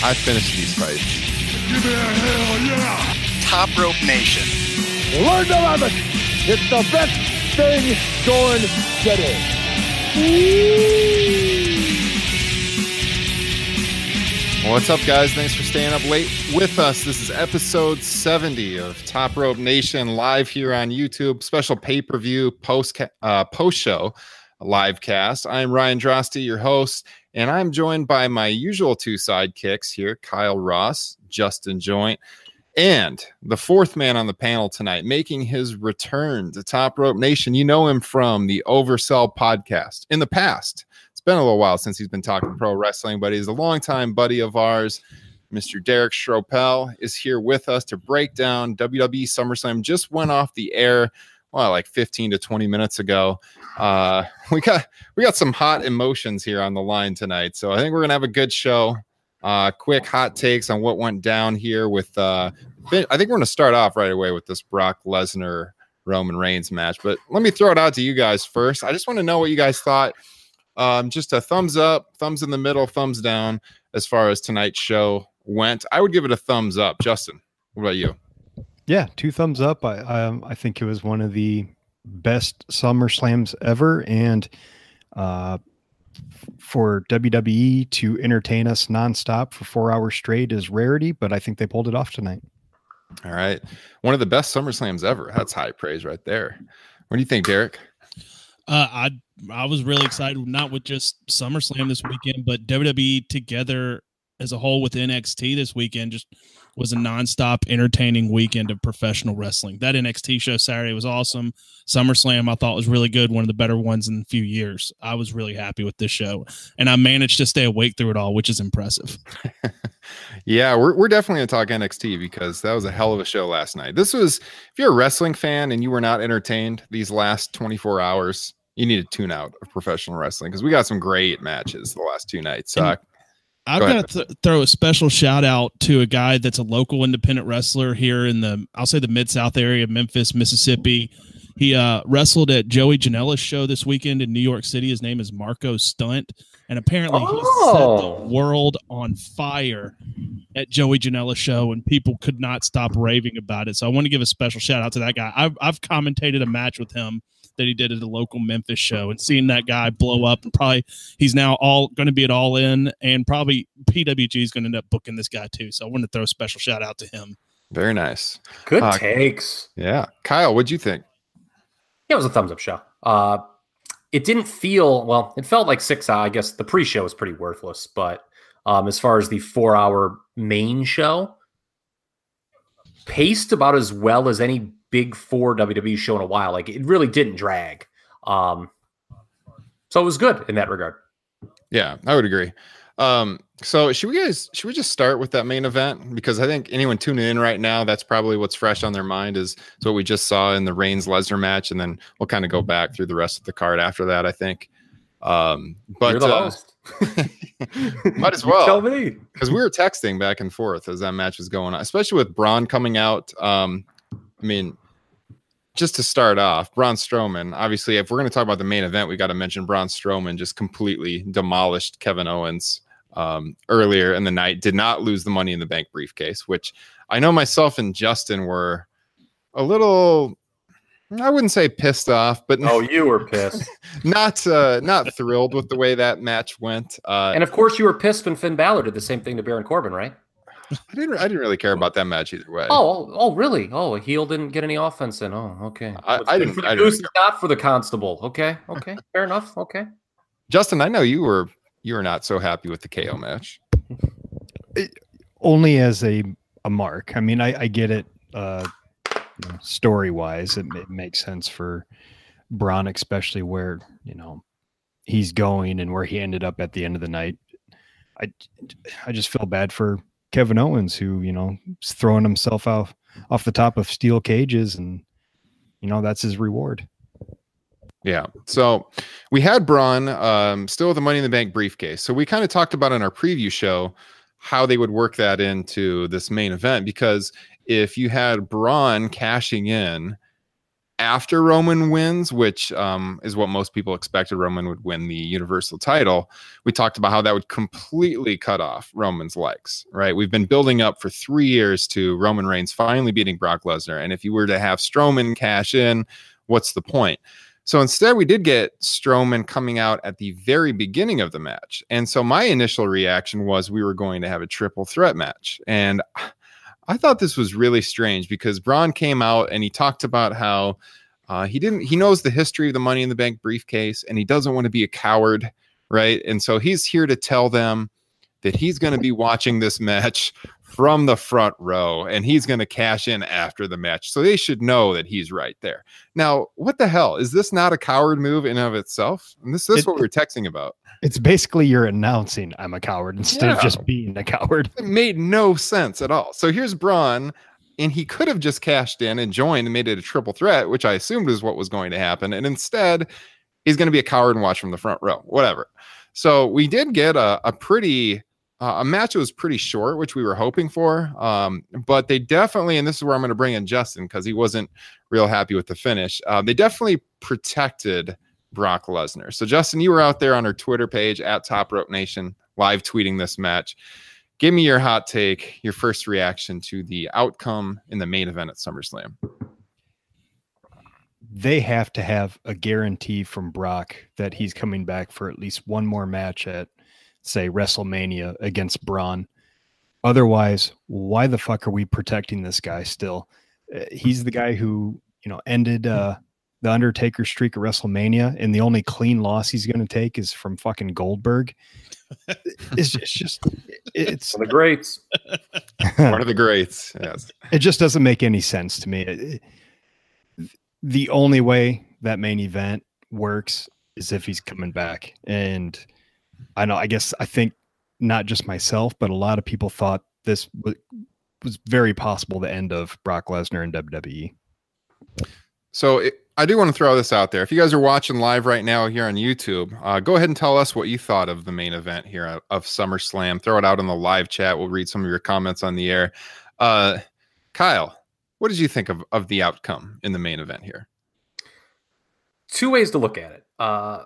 I finished these fights. Give me a hell yeah! Top Rope Nation. Learn to love it. It's the best thing going today. What's up, guys? Thanks for staying up late with us. This is episode 70 of Top Rope Nation live here on YouTube. Special pay per view post uh, post show live cast. I'm Ryan Drosty, your host, and I'm joined by my usual two sidekicks here Kyle Ross, Justin Joint, and the fourth man on the panel tonight, making his return to Top Rope Nation. You know him from the Oversell podcast in the past. It's been a little while since he's been talking pro wrestling, but he's a longtime buddy of ours. Mr. Derek Stropel is here with us to break down WWE SummerSlam. Just went off the air, well, like 15 to 20 minutes ago. Uh, we got we got some hot emotions here on the line tonight, so I think we're gonna have a good show. Uh, quick hot takes on what went down here with. Uh, I think we're gonna start off right away with this Brock Lesnar Roman Reigns match, but let me throw it out to you guys first. I just want to know what you guys thought. Um, just a thumbs up, thumbs in the middle, thumbs down as far as tonight's show went. I would give it a thumbs up. Justin, what about you? Yeah, two thumbs up. I um, I think it was one of the best Summer Slams ever, and uh, for WWE to entertain us nonstop for four hours straight is rarity, but I think they pulled it off tonight. All right, one of the best Summer Slams ever. That's high praise right there. What do you think, Derek? Uh, I I was really excited, not with just SummerSlam this weekend, but WWE together as a whole with NXT this weekend just was a nonstop entertaining weekend of professional wrestling. That NXT show Saturday was awesome. SummerSlam I thought was really good, one of the better ones in a few years. I was really happy with this show, and I managed to stay awake through it all, which is impressive. yeah, we're we're definitely gonna talk NXT because that was a hell of a show last night. This was if you're a wrestling fan and you were not entertained these last 24 hours, you need to tune out of professional wrestling because we got some great matches the last two nights. Uh, I've got to th- throw a special shout out to a guy that's a local independent wrestler here in the I'll say the mid South area of Memphis, Mississippi. He uh, wrestled at Joey Janela's show this weekend in New York City. His name is Marko Stunt, and apparently Oh. he set the world on fire at Joey Janela's show, and people could not stop raving about it. So I want to give a special shout out to that guy. I've I've commentated a match with him that he did at a local Memphis show, and seeing that guy blow up, and probably he's now all going to be at All In, and probably PWG is going to end up booking this guy too. So I want to throw a special shout out to him. Very nice. Good Uh, takes. Yeah, Kyle, what'd you think? Yeah, it was a thumbs up show. Uh, it didn't feel well. It felt like six. I guess the pre-show was pretty worthless, but um, as far as the four-hour main show, paced about as well as any Big Four WWE show in a while. Like it really didn't drag. Um, so it was good in that regard. Yeah, I would agree. Um, so should we guys should we just start with that main event? Because I think anyone tuning in right now, that's probably what's fresh on their mind is, is what we just saw in the Reigns Lesnar match, and then we'll kind of go back through the rest of the card after that. I think. Um, but You're the uh, host. might as well Tell me. because we were texting back and forth as that match was going on, especially with Braun coming out. Um, I mean, just to start off, Braun Strowman. Obviously, if we're going to talk about the main event, we got to mention Braun Strowman just completely demolished Kevin Owens um, earlier in the night. Did not lose the Money in the Bank briefcase, which I know myself and Justin were a little. I wouldn't say pissed off, but Oh, you were pissed. not uh, not thrilled with the way that match went. Uh, and of course, you were pissed when Finn Balor did the same thing to Baron Corbin, right? I didn't. I didn't really care about that match either way. Oh, oh, oh, really? Oh, a heel didn't get any offense in. Oh, okay. I- What's I didn't- For the I didn't goose is not for the constable. Okay, okay, fair enough. Okay. Justin, I know you were you were not so happy with the KO match. only as a a mark. I mean, I, I get it. Uh, story wise, it, ma- makes sense for Braun, especially where you know he's going and where he ended up at the end of the night. I I just feel bad for Kevin Owens, who you know is throwing himself off off the top of steel cages, and you know that's his reward. Yeah. So we had Braun um, still with the Money in the Bank briefcase. So we kind of talked about in our preview show how they would work that into this main event because if you had Braun cashing in after Roman wins, which um, is what most people expected Roman would win the Universal title, we talked about how that would completely cut off Roman's legs, right? We've been building up for three years to Roman Reigns finally beating Brock Lesnar. And if you were to have Strowman cash in, what's the point? So instead, we did get Strowman coming out at the very beginning of the match. And so my initial reaction was we were going to have a triple threat match. And I thought this was really strange because Braun came out and he talked about how uh, he didn't, he knows the history of the Money in the Bank briefcase and he doesn't want to be a coward. Right. And so he's here to tell them that he's going to be watching this match from the front row and he's going to cash in after the match. So they should know that he's right there. Now, what the hell? Is this not a coward move in and of itself? And this, this is It- what we were texting about. It's basically you're announcing I'm a coward instead of just being a coward. It made no sense at all. So here's Braun, and he could have just cashed in and joined and made it a triple threat, which I assumed is what was going to happen. And instead, he's going to be a coward and watch from the front row, whatever. So we did get a, a pretty uh, a match that was pretty short, which we were hoping for. Um, but they definitely, and this is where I'm going to bring in Justin because he wasn't real happy with the finish. Uh, they definitely protected Brock Lesnar. So Justin, you were out there on our Twitter page at Top Rope Nation, live tweeting this match. Give me your hot take, your first reaction to the outcome in the main event at SummerSlam. they have to have a guarantee from Brock that he's coming back for at least one more match at, say, WrestleMania against Braun. Otherwise, why the fuck are we protecting this guy still? Uh, He's the guy who, you know, ended uh, the Undertaker streak at WrestleMania, and the only clean loss he's going to take is from fucking Goldberg. It's just, it's just it's The greats. One of the greats. Yes. it just doesn't make any sense to me. It- it- the only way that main event works is if he's coming back. And I know, I guess I think not just myself, but a lot of people thought this was, was very possible the end of Brock Lesnar and WWE. So it, I do want to throw this out there. If you guys are watching live right now here on YouTube, uh, go ahead and tell us what you thought of the main event here of, of SummerSlam. Throw it out in the live chat. We'll read some of your comments on the air. Uh, Kyle, what did you think of, of the outcome in the main event here? two ways to look at it. Uh,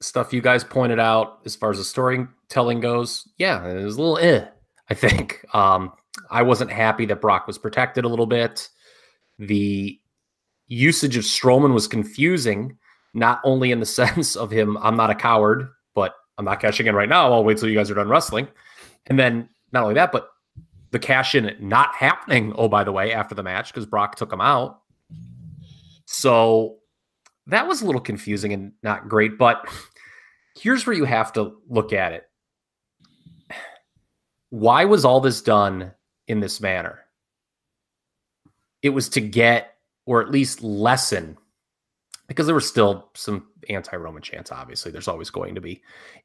stuff you guys pointed out as far as the storytelling goes. Yeah, it was a little eh, I think. Um, I wasn't happy that Brock was protected a little bit. The usage of Strowman was confusing, not only in the sense of him, I'm not a coward, but I'm not cashing in right now. I'll wait till you guys are done wrestling. And then not only that, but the cash in not happening. Oh, by the way, after the match, because Brock took him out. So that was a little confusing and not great. But here's where you have to look at it. Why was all this done in this manner? It was to get, or at least lessen, because there were still some anti Roman chants, obviously. There's always going to be.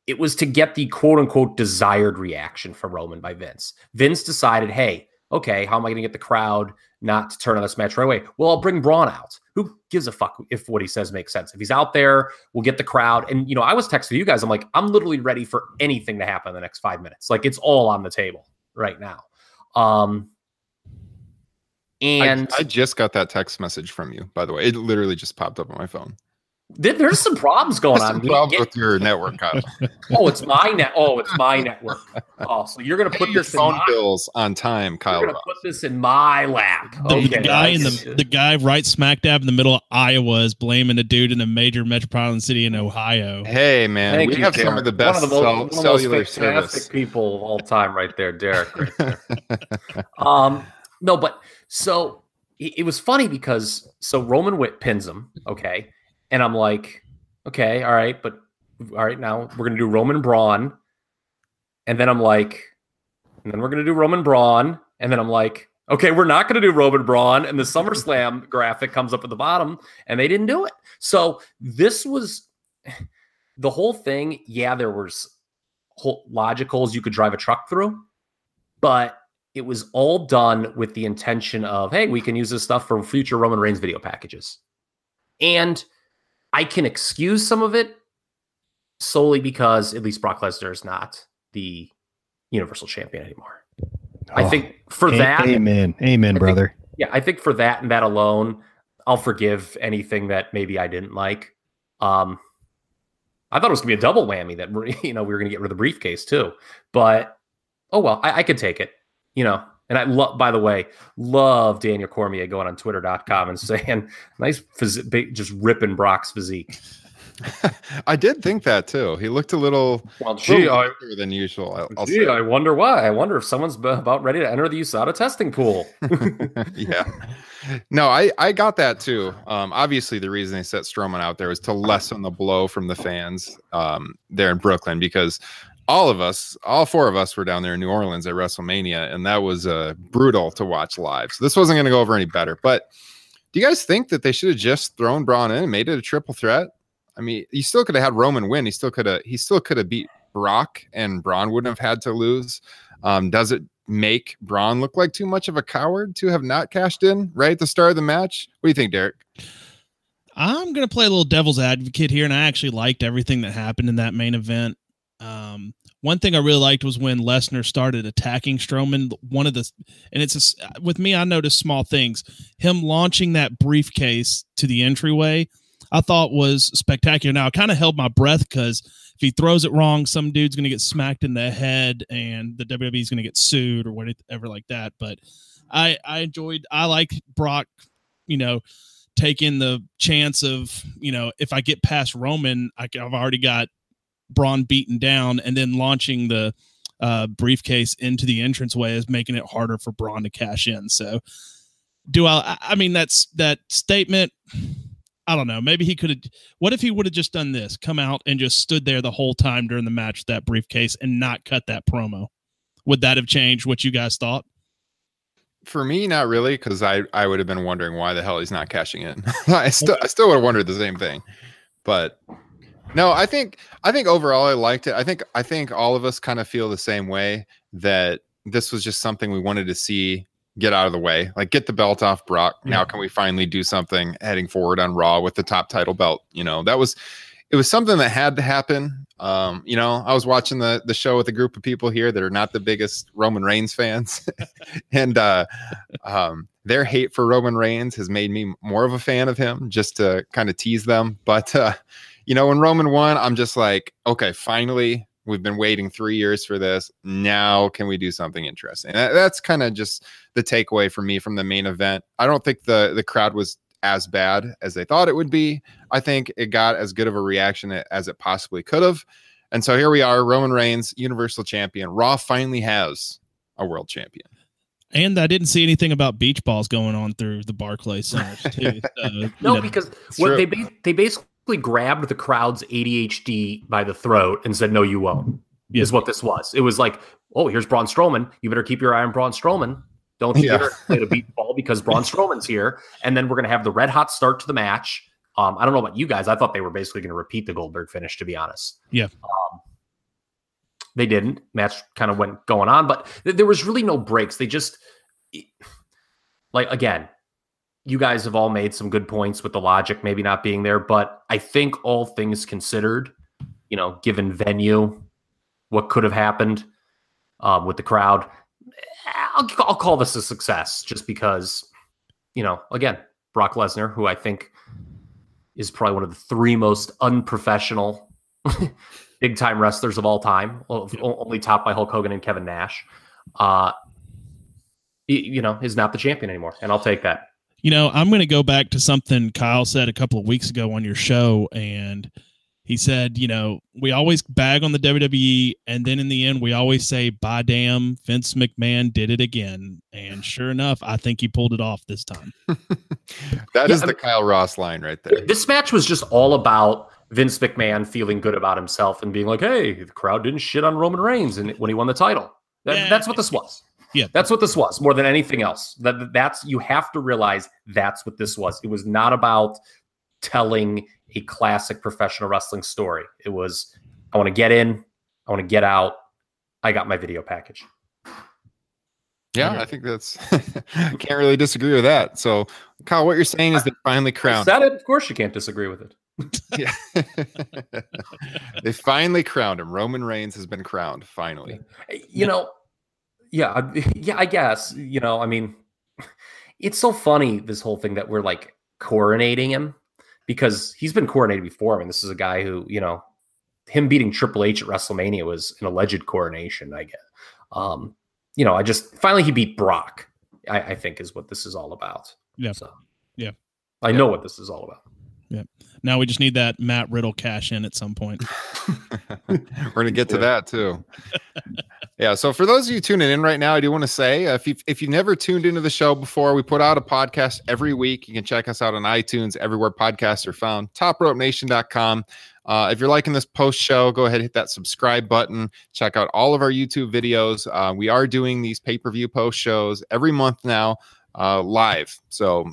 It was to get the quote unquote desired reaction from Roman by Vince. Vince decided, hey, okay, how am I going to get the crowd not to turn on this match right away? Well, I'll bring Braun out. Who gives a fuck if what he says makes sense? If he's out there, we'll get the crowd. And, you know, I was texting you guys. I'm like, I'm literally ready for anything to happen in the next five minutes. Like, it's all on the table right now. Um, I- and I, just got that text message from you, by the way. It literally just popped up on my phone. There- There's some problems going There's on. some problems get- with your network, Kyle. oh, it's my net. Oh, it's my network. Oh, so you're gonna Pay put your this in phone my, bills on time, Kyle. You're gonna Ross. put this in my lap. The, okay, the guy in nice. the the guy right smack dab in the middle of Iowa is blaming a dude in a major metropolitan city in Ohio. Hey man, Thank we you, have some of the best one of the most, cell- one of the most cellular fantastic service. people of all time, right there, Derek. Right there. um, no, but so it, it was funny because so Roman Witt pins him, okay, and I'm like, okay, all right, but all right, now we're gonna do Roman Braun, and then I'm like, and then we're gonna do Roman Braun, and then I'm like, okay, we're not gonna do Roman Braun, and the SummerSlam graphic comes up at the bottom, and they didn't do it. So this was the whole thing. Yeah, there was whole logicals you could drive a truck through, but it was all done with the intention of, hey, we can use this stuff for future Roman Reigns video packages. And I can excuse some of it solely because at least Brock Lesnar is not the Universal Champion anymore. I Oh, think for a- that, amen, amen, think- brother. yeah, I think for that and that alone, I'll forgive anything that maybe I didn't like. Um, I thought it was gonna be a double whammy that you know we were gonna get rid of the briefcase too, but oh well, I, I could take it, you know. And I love, by the way, love Daniel Cormier going on Twitter.com and saying nice, phys- just ripping Brock's physique. I did think that too. He looked a little, Well, gee, I, than usual. I'll, I'll gee. I wonder why. I wonder if someone's about ready to enter the USADA testing pool. yeah. No, I I got that too. Um, obviously, the reason they set Strowman out there was to lessen the blow from the fans um, there in Brooklyn because all of us, all four of us, were down there in New Orleans at WrestleMania, and that was uh, brutal to watch live. So this wasn't going to go over any better. But do you guys think that they should have just thrown Braun in and made it a triple threat? I mean, you still could have had Roman win. He still could have. He still could have beat Brock, and Braun wouldn't have had to lose. Um, does it make Braun look like too much of a coward to have not cashed in right at the start of the match? What do you think, Derek? I'm going to play a little devil's advocate here, and I actually liked everything that happened in that main event. Um, one thing I really liked was when Lesnar started attacking Strowman. One of the, and it's a with me, I noticed small things. Him launching that briefcase to the entryway, I thought was spectacular. Now I kind of held my breath because if he throws it wrong, some dude's going to get smacked in the head, and the WWE is going to get sued or whatever like that. But I, I enjoyed. I like Brock. You know, taking the chance of you know if I get past Roman, I, have already got Braun beaten down, and then launching the uh, briefcase into the entranceway is making it harder for Braun to cash in. So, do I? I mean, that's that statement. I don't know. Maybe he could have. What if he would have just done this? Come out and just stood there the whole time during the match, with that briefcase, and not cut that promo. Would that have changed what you guys thought? For me, not really, because I I would have been wondering why the hell he's not cashing in. I still I still would have wondered the same thing, but no, I think I think overall I liked it. I think I think all of us kind of feel the same way that this was just something we wanted to see get out of the way. Like get the belt off Brock. Now can we finally do something heading forward on Raw with the top title belt? You know, that was it was something that had to happen. Um, you know, I was watching the the show with a group of people here that are not the biggest Roman Reigns fans, and uh, um, their hate for Roman Reigns has made me more of a fan of him, just to kind of tease them. But uh, you know, when Roman won, I'm just like, okay, finally, we've been waiting three years for this. Now, can we do something interesting? And that's kind of just the takeaway for me from the main event. I don't think the the crowd was as bad as they thought it would be. I think it got as good of a reaction as it possibly could have. And so here we are, Roman Reigns, Universal Champion. Raw finally has a world champion. And I didn't see anything about beach balls going on through the Barclays Center. too. So, No, know, because what true. they ba- they basically grabbed the crowd's ADHD by the throat and said, "No, you won't." Yeah. Is what this was. It was like, "Oh, here's Braun Strowman. You better keep your eye on Braun Strowman. Don't you Yeah. dare play the beat ball because Braun Strowman's here." And then we're gonna have the red hot start to the match. Um, I don't know about you guys. I thought they were basically going to repeat the Goldberg finish, to be honest. Yeah. Um, they didn't. Match kind of went going on, but th- there was really no breaks. They just like again, you guys have all made some good points with the logic maybe not being there, but I think all things considered, you know, given venue, what could have happened um, with the crowd, I'll, I'll call this a success just because, you know, again, Brock Lesnar, who I think is probably one of the three most unprofessional big time wrestlers of all time, only topped by Hulk Hogan and Kevin Nash. Uh, you know, is not the champion anymore, and I'll take that. You know, I'm going to go back to something Kyle said a couple of weeks ago on your show, and he said, you know, we always bag on the WWE, and then in the end, we always say, "By damn, Vince McMahon did it again." And sure enough, I think he pulled it off this time. That Yeah, is I the mean- Kyle Ross line right there. This match was just all about Vince McMahon feeling good about himself and being like, "Hey, the crowd didn't shit on Roman Reigns and when he won the title." That, Yeah. That's what this was. Yeah. That's what this was more than anything else. That that's you have to realize that's what this was. It was not about telling a classic professional wrestling story. It was I want to get in, I want to get out. I got my video package. Yeah, I think that's I can't really disagree with that. So, Kyle, what you're saying is they finally I crowned. said it. Of course, you can't disagree with it. Yeah. they finally crowned him. Roman Reigns has been crowned finally. you know yeah I- yeah i guess you know i mean it's so funny this whole thing that we're like coronating him because he's been coronated before i mean this is a guy who you know him beating triple h at wrestlemania was an alleged coronation i get um you know i just finally he beat brock i, I think is what this is all about Yeah. so Yeah. i know what this is all about Yeah. Now we just need that Matt Riddle cash in at some point. We're going to get to Yeah. that too. yeah. So for those of you tuning in right now, I do want to say uh, if you if you've never tuned into the show before, we put out a podcast every week. You can check us out on iTunes, everywhere podcasts are found. TopRopeNation.com. Uh, if you're liking this post show, go ahead hit that subscribe button. Check out all of our YouTube videos. Uh, we are doing these pay per view post shows every month now, uh, live. So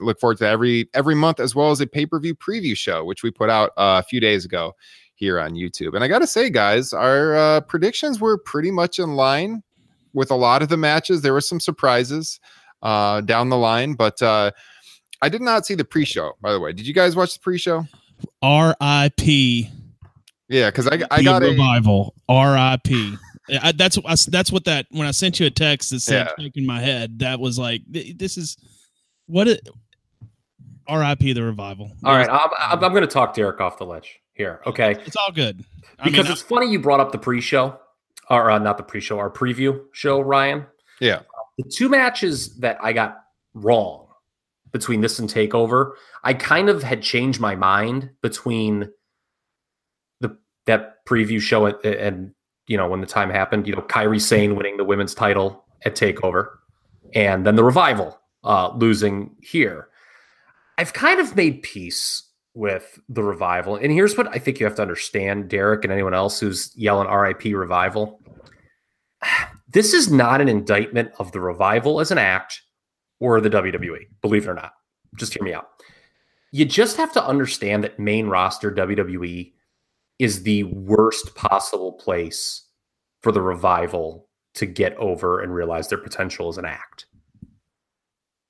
look forward to every every month, as well as a pay per view preview show, which we put out uh, a few days ago here on YouTube. And I got to say, guys, our uh, predictions were pretty much in line with a lot of the matches. There were some surprises uh, down the line, but uh, I did not see the pre-show. By the way, did you guys watch the pre-show? R.I.P. Yeah, because I, I the got a revival. R.I.P. I, that's I, that's what that when I sent you a text that said Yeah. in my head that was like this is what it R.I.P. the revival. all right i'm, I'm, I'm going to talk derek off the ledge here. Okay. It's all good. I because mean, it's funny you brought up the pre-show or uh, not the pre-show our preview show ryan. Yeah. the two matches that i got wrong between this and takeover i kind of had changed my mind between the that preview show and, and you know when the time happened you know Kairi Sane winning the women's title at takeover and then the revival uh losing here. I've kind of made peace with the revival and here's what i think you have to understand derek and anyone else who's yelling rip revival this is not an indictment of the revival as an act or the WWE, believe it or not. Just hear me out. You just have to understand that main roster WWE is the worst possible place for the revival to get over and realize their potential as an act.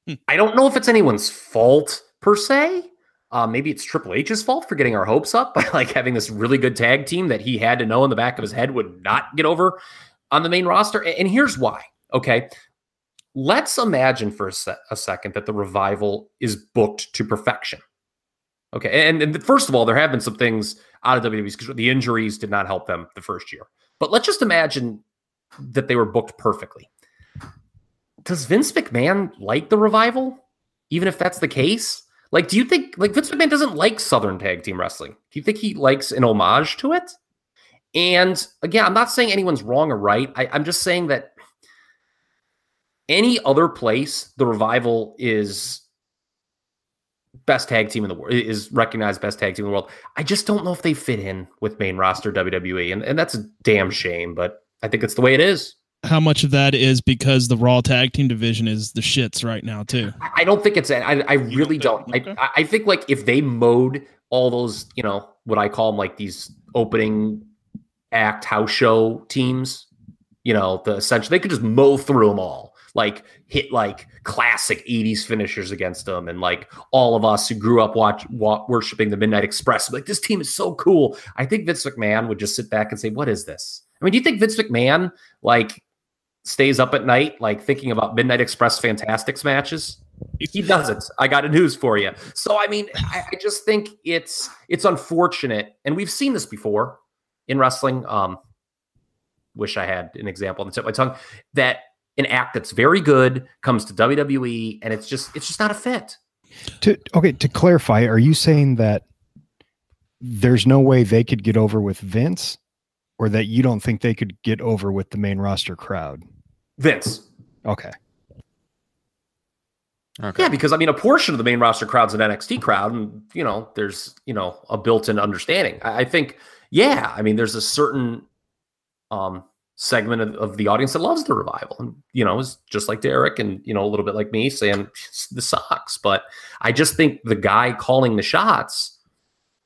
Hmm. I don't know if it's anyone's fault per se. Uh, maybe it's Triple H's fault for getting our hopes up by like having this really good tag team that he had to know in the back of his head would not get over on the main roster. And here's why. Okay. Let's imagine for a, se- a second that the revival is booked to perfection. Okay. And, and first of all, there have been some things out of WWE's because the injuries did not help them the first year. But let's just imagine that they were booked perfectly. Does Vince McMahon like the revival? Even if that's the case? Like, do you think like Vince McMahon doesn't like Southern Tag Team Wrestling? Do you think he likes an homage to it? And again, I'm not saying anyone's wrong or right. I, I'm just saying that any other place, the revival is best tag team in the world, is recognized best tag team in the world. I just don't know if they fit in with main roster WWE. And, and that's a damn shame, but I think it's the way it is. How much of that is because the Raw tag team division is the shits right now too. I- I don't think it's. I, I really don't don't. okay. I, I think like if they mowed all those, you know, what I call them like these opening act house show teams, you know, the essentially they could just mow through them all, like hit like classic '80s finishers against them, and like all of us who grew up watch wa- worshiping the Midnight Express, like this team is so cool. I think Vince McMahon would just sit back and say, "What is this?" I mean, do you think Vince McMahon like stays up at night, like thinking about Midnight Express Fantastics matches? He doesn't. I got a news for you. So I mean, I, I just think it's it's unfortunate, and we've seen this before in wrestling. Um, wish I had an example on the tip of my tongue that an act that's very good comes to WWE, and it's just it's just not a fit. To okay, to clarify, are you saying that there's no way they could get over with Vince, or that you don't think they could get over with the main roster crowd? Vince, Okay. Okay. yeah, because I mean, a portion of the main roster crowd's an NXT crowd, and you know, there's you know a built-in understanding. I, I think, yeah, I mean, there's a certain um segment of, of the audience that loves the revival, and you know, is just like Derek, and you know, a little bit like me saying the sucks. But I just think the guy calling the shots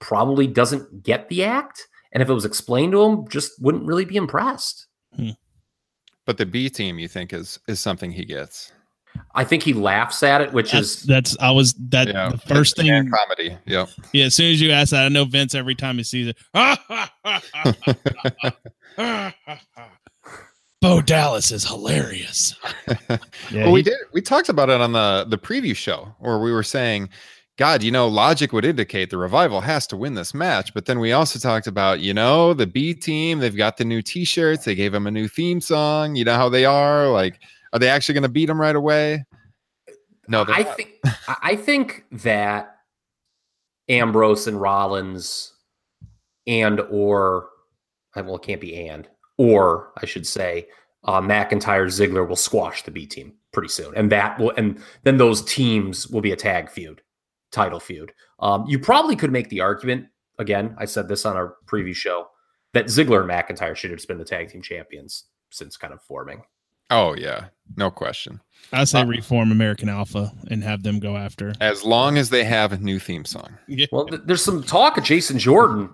probably doesn't get the act, and if it was explained to him, just wouldn't really be impressed. But the B team, you think, is is something he gets? I think he laughs at it, which That's is that's I was that Yeah. the first thing. And comedy. Yep. Yeah, as soon as you ask that, I know Vince every time he sees it. Bo Dallas is hilarious. Yeah, well, we did. We talked about it on the the preview show, where we were saying, God, you know, logic would indicate the revival has to win this match. But then we also talked about, you know, the B team. They've got the new T-shirts. They gave them a new theme song. You know how they are. Like, are they actually going to beat them right away? No, I not. think I I think that Ambrose and Rollins and or uh, well, it can't be and or I should say uh, McIntyre Ziggler will squash the B team pretty soon, and that will and then those teams will be a tag feud, title feud. Um, you probably could make the argument again. I said this on our previous show that Ziggler and McIntyre should have just been the tag team champions since kind of forming. Oh yeah, no question. I say Uh, reform American Alpha and have them go after. As long as they have a new theme song. Yeah. Well, th- there's some talk of Jason Jordan,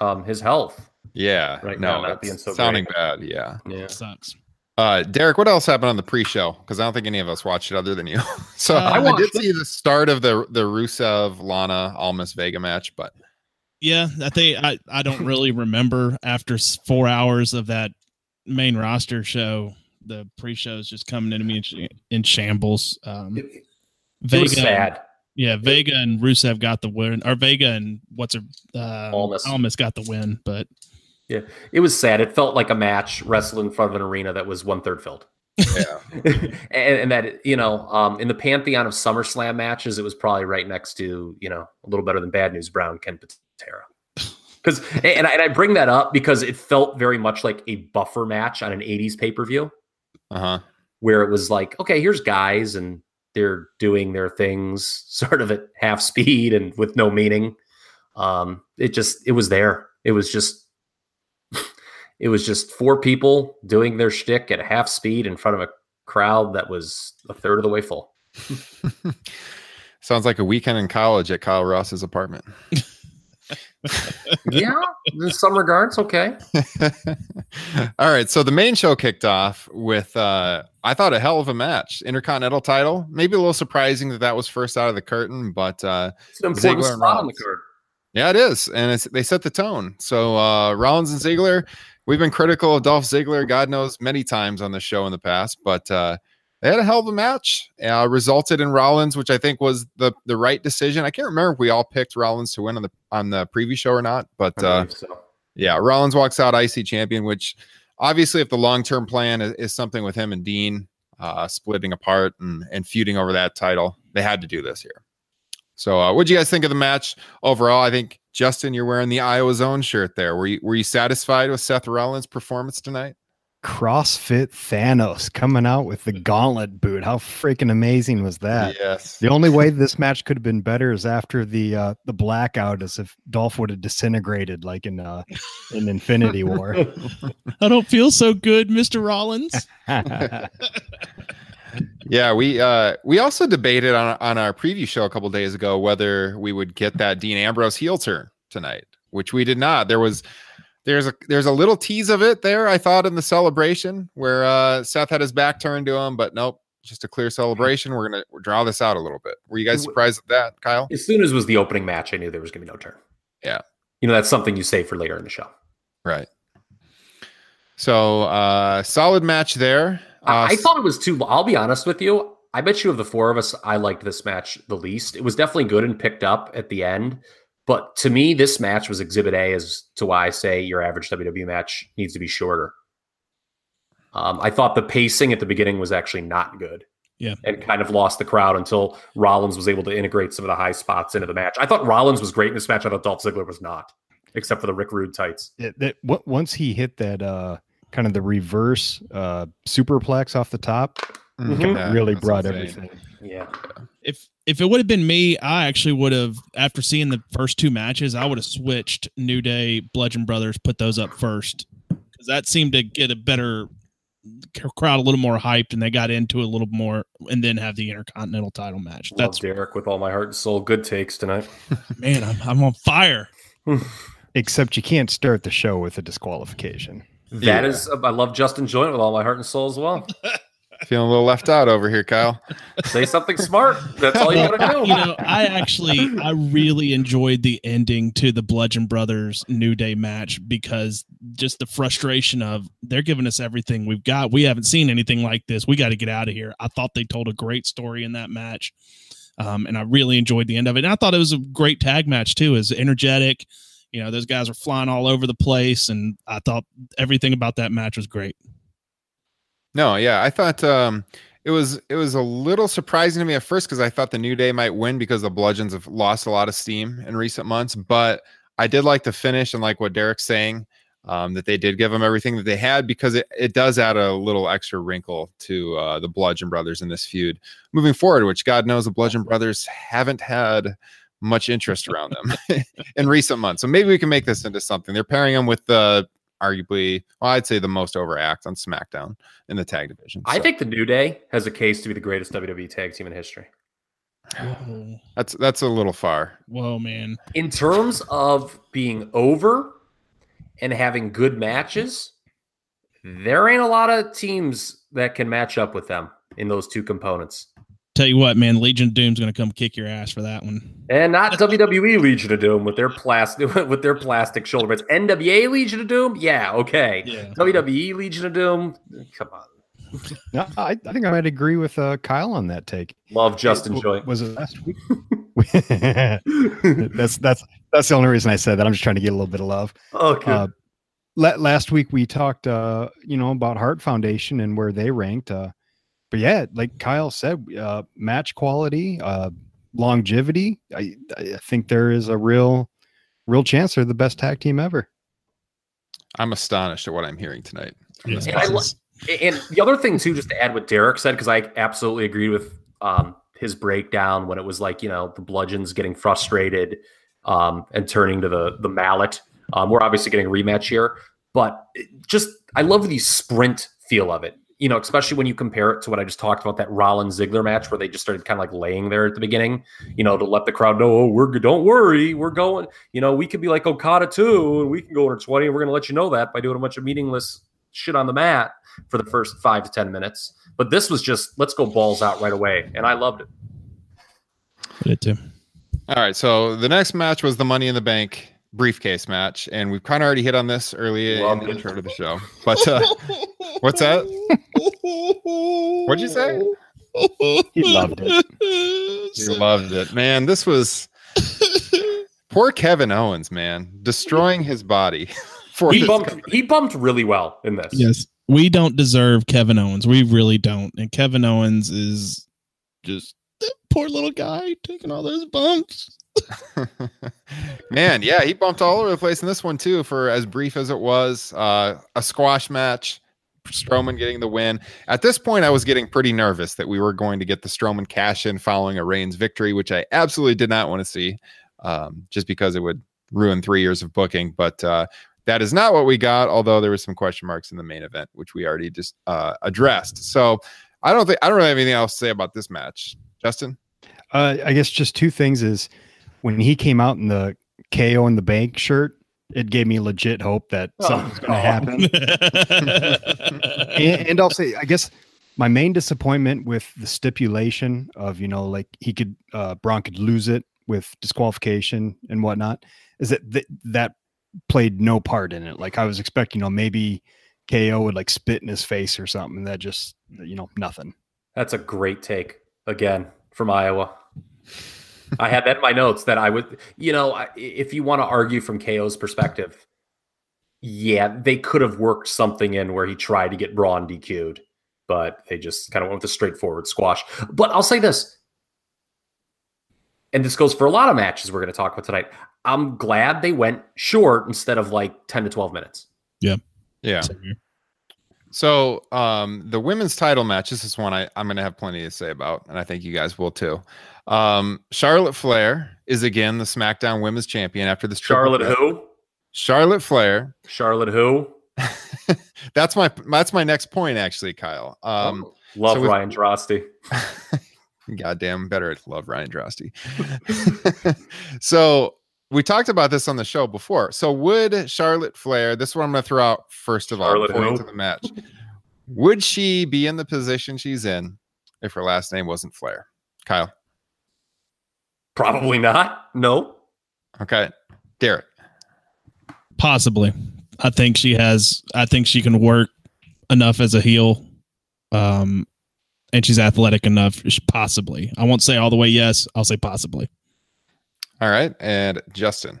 um, his health. Yeah. Right no, now, not that's being so sounding great. bad. Yeah. Yeah. It Sucks. Uh, Derek, what else happened on the pre-show? Because I don't think any of us watched it other than you. so Uh, I, I did see the start of the the Rusev Lana Almas Vega match, but Yeah, I think I, I don't really remember after four hours of that main roster show. The pre-show is just coming into me in, in shambles. Um, It, it Vega, was sad. yeah, Vega and Rusev got the win, or Vega and what's her uh, Almas. Almas got the win, but Yeah, it was sad. It felt like a match wrestled in front of an arena that was one third filled. yeah. and, and that you know, um, in the pantheon of SummerSlam matches, it was probably right next to you know a little better than Bad News Brown Ken Patera. Because and I, and I bring that up because it felt very much like a buffer match on an '80s pay per view. Uh-huh. where it was like, okay, here's guys and they're doing their things sort of at half speed and with no meaning. Um, it just it was there. It was just it was just four people doing their shtick at half speed in front of a crowd that was a third of the way full. Sounds like a weekend in college at Kyle Ross's apartment. yeah, in some regards, okay. All right, so the main show kicked off with uh I thought a hell of a match, Intercontinental title. Maybe a little surprising that that was first out of the curtain, but uh It's an important Ziggler spot on the card. Yeah, it is, and it's, they set the tone. So uh, Rollins and Ziggler, we've been critical of Dolph Ziggler, God knows, many times on the show in the past, but uh, they had a hell of a match. Uh, resulted in Rollins, which I think was the the right decision. I can't remember if we all picked Rollins to win on the on the preview show or not, but uh, so. yeah, Rollins walks out IC champion, which obviously, if the long term plan is, is something with him and Dean uh, splitting apart and, and feuding over that title, they had to do this here. So, uh, what do you guys think of the match overall? I think Justin, you're wearing the Iowa Zone shirt there. Were you were you satisfied with Seth Rollins' performance tonight? CrossFit Thanos coming out with the gauntlet boot. How freaking amazing was that? yes. The only way this match could have been better is after the uh, the blackout, as if Dolph would have disintegrated like in uh, in Infinity War. I don't feel so good, Mister Rollins. Yeah, we uh we also debated on on our preview show a couple days ago whether we would get that Dean Ambrose heel turn tonight, which we did not. There was there's a there's a little tease of it there, I thought, in the celebration where uh Seth had his back turned to him, but nope, just a clear celebration. We're gonna draw this out a little bit. Were you guys surprised at that, Kyle? As soon as it was the opening match, I knew there was going to be no turn. Yeah. You know, that's something you say for later in the show. Right. So uh solid match there. I- Uh, I thought it was too. I'll be honest with you. I bet you of the four of us, I liked this match the least. It was definitely good and picked up at the end. But to me, this match was exhibit A as to why I say your average WWE match needs to be shorter. Um, I thought the pacing at the beginning was actually not good. Yeah. And kind of lost the crowd until Rollins was able to integrate some of the high spots into the match. I thought Rollins was great in this match. I thought Dolph Ziggler was not, except for the Rick Rude tights. It, that once he hit that uh kind of the reverse uh superplex off the top, Mhm. it Yeah, really brought insane. everything. Yeah. if if it would have been me, I actually would have after seeing the first two matches, I would have switched New Day, Bludgeon Brothers, put those up first because that seemed to get a better crowd, a little more hyped, and they got into it a little more, and then have the Intercontinental Title match. Love That's Derek with all my heart and soul. Good takes tonight. man, I'm, I'm on fire. Except you can't start the show with a disqualification. That Yeah. is, I love Justin Joint with all my heart and soul as well. Feeling a little left out over here, Kyle. Say something smart. That's all you got to do. You know, I actually I really enjoyed the ending to the Bludgeon Brothers New Day match because just the frustration of they're giving us everything we've got. We haven't seen anything like this. We got to get out of here. I thought they told a great story in that match. Um, and I really enjoyed the end of it. And I thought it was a great tag match too. It was energetic. You know, those guys were flying all over the place, and I thought everything about that match was great. No, yeah, I thought um, it was it was a little surprising to me at first because I thought the New Day might win because the Bludgeons have lost a lot of steam in recent months. But I did like the finish and like what Derek's saying um, that they did give them everything that they had because it, it does add a little extra wrinkle to uh, the Bludgeon Brothers in this feud moving forward. Which God knows the Bludgeon Brothers haven't had much interest around them in recent months. So maybe we can make this into something. They're pairing them with the arguably, well, I'd say the most over act on SmackDown in the tag division. I think the New Day has a case to be the greatest WWE tag team in history. Whoa, that's that's a little far. whoa man. In terms of being over and having good matches, there ain't a lot of teams that can match up with them in those two components. Tell you what, man, Legion of Doom's gonna come kick your ass for that one. And not WWE Legion of Doom with their plastic with their plastic shoulder pads. NWA Legion of Doom, yeah, okay. Yeah. WWE Legion of Doom, come on. No, I, I think I might agree with uh, Kyle on that take. Love Justin W- Joint. Was it last week? that's that's that's the only reason I said that. I'm just trying to get a little bit of love. Okay. Uh, last week we talked, uh, you know, about Hart Foundation and where they ranked. Uh, but yeah, like Kyle said, uh, match quality, uh, longevity. I, I think there is a real, real chance they're the best tag team ever. I'm astonished at what I'm hearing tonight. from this And I and the other thing too, just to add what Derek said, because I absolutely agreed with um, his breakdown when it was like you know the bludgeons getting frustrated um, and turning to the the mallet. Um, we're obviously getting a rematch here, but just I love the sprint feel of it. You know, especially when you compare it to what I just talked about that Rollins Ziggler match where they just started kind of like laying there at the beginning. You know, to let the crowd know, oh, we're good. Don't worry, we're going. You know, we could be like Okada too, and we can go under twenty. And we're going to let you know that by doing a bunch of meaningless shit on the mat for the first five to ten minutes. But this was just let's go balls out right away, and I loved it. Did too. All right, so the next match was the Money in the Bank briefcase match, and we've kind of already hit on this early in Loved the it. intro to the show. But uh, what's that? What'd you say? He loved it. He loved it, man. This was poor Kevin Owens, man, destroying his body for He this bumped he bumped really well in this. Yes. We don't deserve Kevin Owens. We really don't. And Kevin Owens is just that poor little guy taking all those bumps. Man, yeah, he bumped all over the place in this one too. For as brief as it was, uh, a squash match, Strowman getting the win. At this point, I was getting pretty nervous that we were going to get the Strowman cash in following a Reigns victory, which I absolutely did not want to see, um, just because it would ruin three years of booking. But uh, that is not what we got. Although there was some question marks in the main event, which we already just uh, addressed. So I don't think I don't really have anything else to say about this match, Justin. Uh, I guess just two things is when he came out in the KO in the bank shirt, it gave me legit hope that Oh. something's going to happen. and, and I'll say, I guess my main disappointment with the stipulation of, you know, like he could, uh, Braun could lose it with disqualification and whatnot is that th- that played no part in it. Like I was expecting, you know, maybe KO would like spit in his face or something. That just, you know, nothing. That's a great take again from Iowa. I had that in my notes that I would, you know, if you want to argue from KO's perspective, yeah, they could have worked something in where he tried to get Braun DQ'd, but they just kind of went with a straightforward squash. But I'll say this, and this goes for a lot of matches we're going to talk about tonight. I'm glad they went short instead of like 10 to 12 minutes. Yeah. Same here. So um the women's title match, this is one I, I'm gonna have plenty to say about, and I think you guys will too. Um Charlotte Flair is again the SmackDown women's champion after this Charlotte who? Charlotte Flair. Charlotte who? that's my that's my next point actually, Kyle. Um Oh, love so with- Ryan Drosty. Goddamn, better at love Ryan Drosty. so we talked about this on the show before. So would Charlotte Flair, this is what I'm going to throw out first of all Charlotte before we to the match. Would she be in the position she's in if her last name wasn't Flair? Kyle. Probably not. No. Okay. Derek. Possibly. I think she has. I think she can work enough as a heel, um, and she's athletic enough. Possibly. I won't say all the way yes. I'll say possibly. All right. And Justin.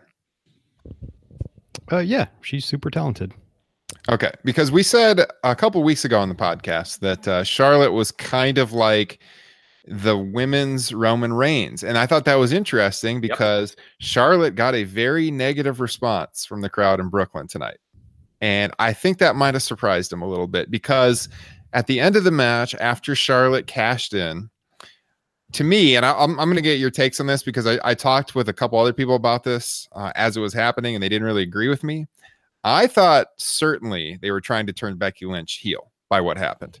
Uh, yeah, she's super talented. Okay, because we said a couple weeks ago on the podcast that uh, Charlotte was kind of like the women's Roman Reigns, and I thought that was interesting because Charlotte got a very negative response from the crowd in Brooklyn tonight, and I think that might have surprised him a little bit because at the end of the match, after Charlotte cashed in, to me, and I, I'm, I'm going to get your takes on this because I, I talked with a couple other people about this uh, as it was happening, and they didn't really agree with me. I thought certainly they were trying to turn Becky Lynch heel by what happened,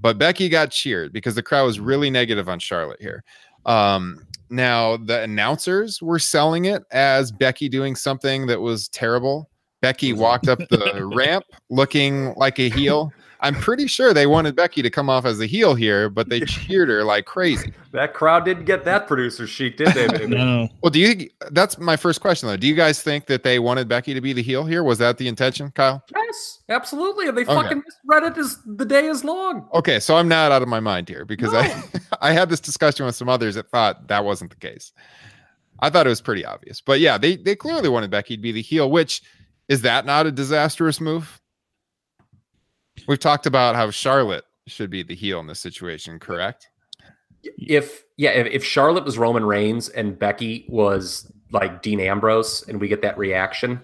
but Becky got cheered because the crowd was really negative on Charlotte here. Um, now the announcers were selling it as Becky doing something that was terrible. Becky walked up the ramp looking like a heel. I'm pretty sure they wanted Becky to come off as a heel here, but they cheered her like crazy. That crowd didn't get that producer sheet, did they? baby? No. Well, do you? That's my first question though. Do you guys think that they wanted Becky to be the heel here? Was that the intention, Kyle? yes, absolutely. And they Okay. fucking read it as the day is long. Okay, so I'm not out of my mind here because I I had this discussion with some others that thought that wasn't the case. I thought it was pretty obvious, but yeah, they they clearly wanted Becky to be the heel. Which is that not a disastrous move? We've talked about how Charlotte should be the heel in this situation, correct? If yeah, if, if Charlotte was Roman Reigns and Becky was like Dean Ambrose, and we get that reaction,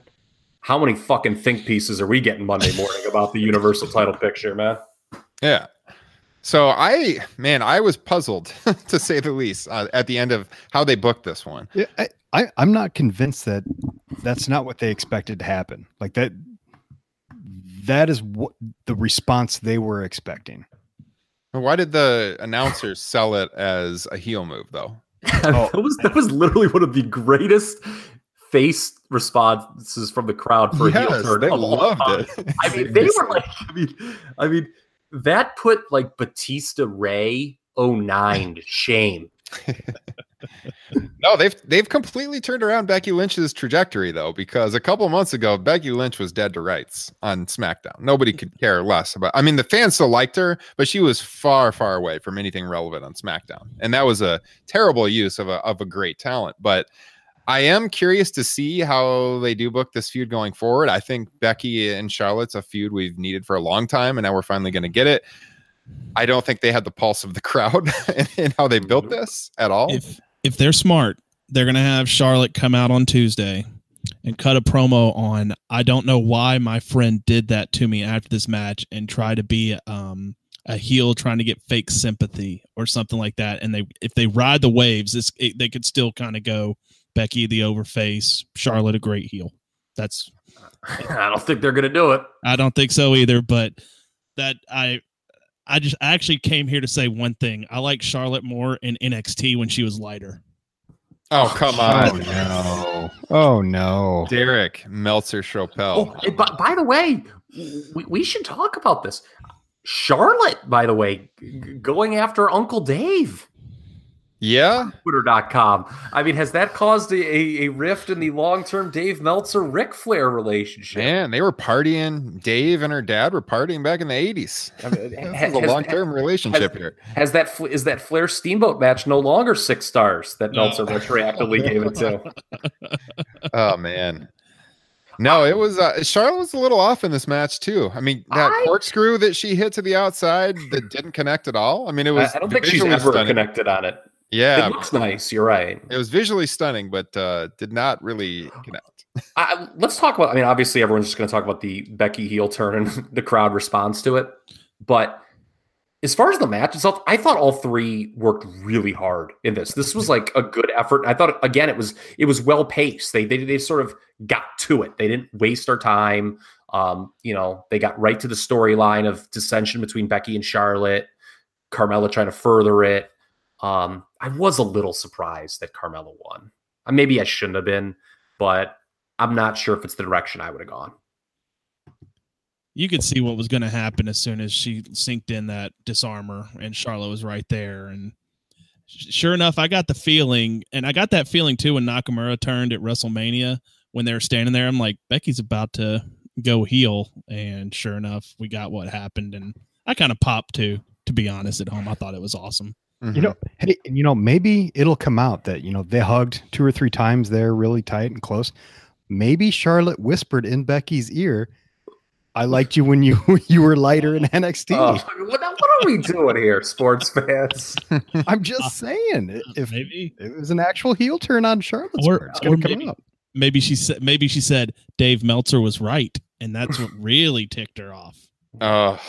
how many fucking think pieces are we getting Monday morning about the Universal title picture, man? Yeah. So I, man, I was puzzled to say the least uh, at the end of how they booked this one. Yeah, I, I, I'm not convinced that that's not what they expected to happen. Like that, that is what the response they were expecting. Why did the announcers sell it as a heel move, though? that oh. was that was literally one of the greatest face responses from the crowd for a heel turn. they loved it. I mean, they were like, I mean, I mean, that put like Batista Ray 09 to shame. No, they've they've completely turned around Becky Lynch's trajectory though, because a couple months ago, Becky Lynch was dead to rights on SmackDown. Nobody could care less about. I mean, the fans still liked her, but she was far, far away from anything relevant on SmackDown, and that was a terrible use of a of a great talent. But I am curious to see how they do book this feud going forward. I think Becky and Charlotte's a feud we've needed for a long time, and now we're finally going to get it. I don't think they had the pulse of the crowd in how they built this at all. If if they're smart, they're gonna have Charlotte come out on Tuesday and cut a promo on I don't know why my friend did that to me after this match and try to be um a heel trying to get fake sympathy or something like that. And they if they ride the waves, this it, they could still kind of go Becky the overface, Charlotte a great heel. That's I don't think they're gonna do it. I don't think so either, but that I I just I actually came here to say one thing. I like Charlotte more in NXT when she was lighter. Oh come Oh on, no! Oh no! Derek Meltzer Oh, Chopel. and by, by the way, we, we should talk about this. Charlotte, by the way, g- going after Uncle Dave. Yeah. Twitter.com. I mean, has that caused a, a, a rift in the long term Dave Meltzer Ric Flair relationship? Man, they were partying. Dave and her dad were partying back in the 80s. I mean, This has- is a long term relationship has- here. Has that Fl- is that Flair Steamboat match no longer six stars that No. Meltzer retroactively gave it to? Oh, man. No, it was uh, Charlotte was a little off in this match too. I mean, that I- corkscrew that she hit to the outside that didn't connect at all. I mean, it was I, I don't think she's ever stunning. connected on it. Yeah, It looks nice. You're right. it was visually stunning, but uh, did not really connect. I, let's talk about. I mean, obviously, everyone's just going to talk about the Becky heel turn and the crowd response to it. But as far as the match itself, I thought all three worked really hard in this. This was like a good effort. I thought again, it was it was well paced. They they they sort of got to it. They didn't waste our time. Um, you know, they got right to the storyline of dissension between Becky and Charlotte. Carmella trying to further it. Um, I was a little surprised that Carmella won. Uh, Maybe I shouldn't have been, but I'm not sure if it's the direction I would have gone. you could see what was going to happen as soon as she synced in that Dis-arm-her, and Charlotte was right there. And sure enough, I got the feeling, and I got that feeling too when Nakamura turned at WrestleMania when they were standing there. I'm like, Becky's about to go heel. And sure enough, we got what happened. And I kind of popped too, to be honest, at home. I thought it was awesome. Mhm. You know, hey, you know, maybe it'll come out that you know they hugged two or three times there, really tight and close. Maybe Charlotte whispered in Becky's ear, "I liked you when you you were lighter in NXT." Oh, what, what are we doing here, sports fans? I'm just saying, if Maybe. it was an actual heel turn on Charlotte's Or- part, it's gonna come maybe- out. Maybe she said, maybe she said Dave Meltzer was right. And that's what really ticked her off. Oh,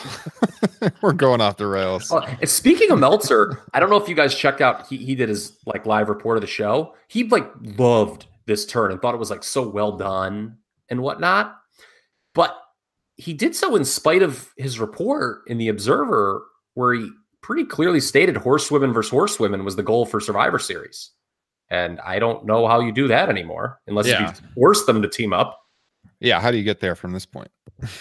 we're going off the rails. Oh, and speaking of Meltzer, I don't know if you guys checked out. He, he did his like live report of the show. He like loved this turn and thought it was like so well done and whatnot. But he did so in spite of his report in the Observer, where he pretty clearly stated horsewomen versus horsewomen was the goal for Survivor Series. And I don't know how you do that anymore unless Yeah. you force them to team up. Yeah, how do you get there from this point?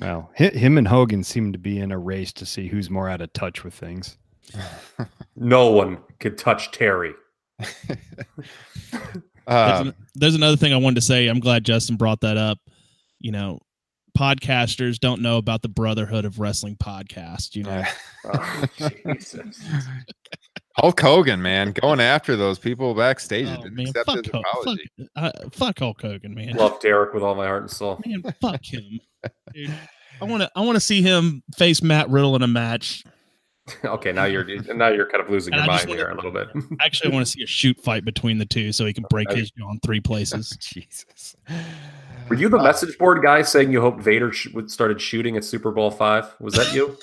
Well, him and Hogan seem to be in a race to see who's more out of touch with things. No one could touch Terry. There's, Um, an- there's another thing I wanted to say. I'm glad Justin brought that up. You know, podcasters don't know about the Brotherhood of Wrestling podcast. You know, Oh, Jesus. Hulk Hogan, man, going after those people backstage. Oh, man, fuck, his Hulk, fuck, apology. uh, fuck Hulk Hogan, man. Love Derek with all my heart and soul. man, fuck him. Dude, I want to. I want to see him face Matt Riddle in a match. Okay, now you're now you're kind of losing And your I mind wanna- here a little bit. Actually, I want to see a shoot fight between the two so he can break his jaw in three places. Jesus. Were you the message board guy saying you hoped Vader sh- would started shooting at Super Bowl five? Was that you?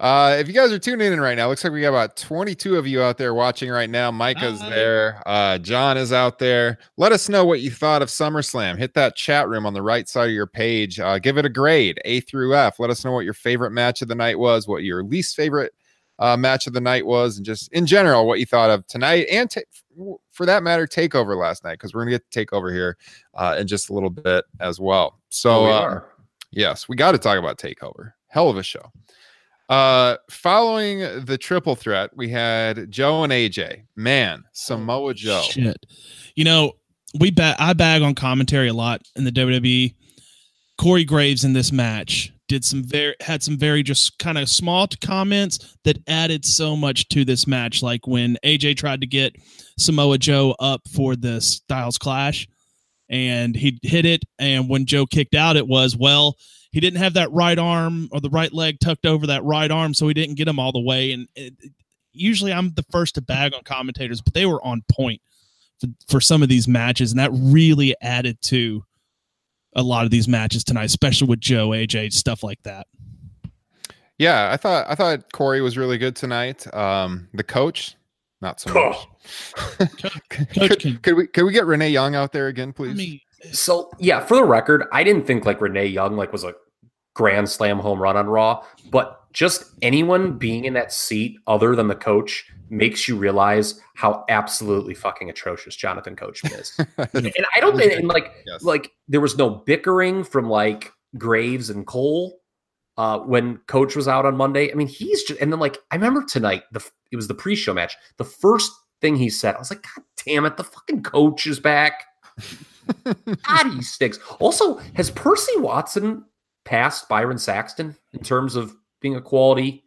Uh, if you guys are tuning in right now, looks like we got about 22 of you out there watching right now. Micah's Hi. there. Uh, John is out there. Let us know what you thought of SummerSlam. Hit that chat room on the right side of your page. Uh, give it a grade, A through F. Let us know what your favorite match of the night was, what your least favorite uh, match of the night was, and just in general, what you thought of tonight and ta- for that matter, Takeover last night, because we're going to get to Takeover here uh, in just a little bit as well. So, we uh, are. Yes, we got to talk about Takeover. Hell of a show. Uh, following the triple threat, we had Joe and AJ. Man, Samoa Joe. Shit. You know, we ba- I bag on commentary a lot in the WWE. Corey Graves in this match did some very had some very just kind of small comments that added so much to this match. Like when AJ tried to get Samoa Joe up for the Styles Clash, and he hit it, and when Joe kicked out, it was well he didn't have that right arm or the right leg tucked over that right arm, so he didn't get him all the way. And it, it- usually I'm the first to bag on commentators, but they were on point for, for some of these matches, and that really added to a lot of these matches tonight, especially with Joe, AJ, stuff like that. Yeah, I thought I thought Corey was really good tonight. Um, the coach, not so much. Coach could, can- could we could we get Renee Young out there again, please? I mean, So yeah, for the record, I didn't think like Renee Young like was a grand slam home run on Raw, but just anyone being in that seat other than the coach makes you realize how absolutely fucking atrocious Jonathan Coachman is. and I don't think and like Yes. like there was no bickering from like Graves and Cole. uh, when Coach was out on Monday. I mean, he's just and then like I remember tonight the it was the pre-show match. The first thing he said, I was like, God damn it, the fucking coach is back. God, he stinks. Also, has Percy Watson passed Byron Saxton in terms of being a quality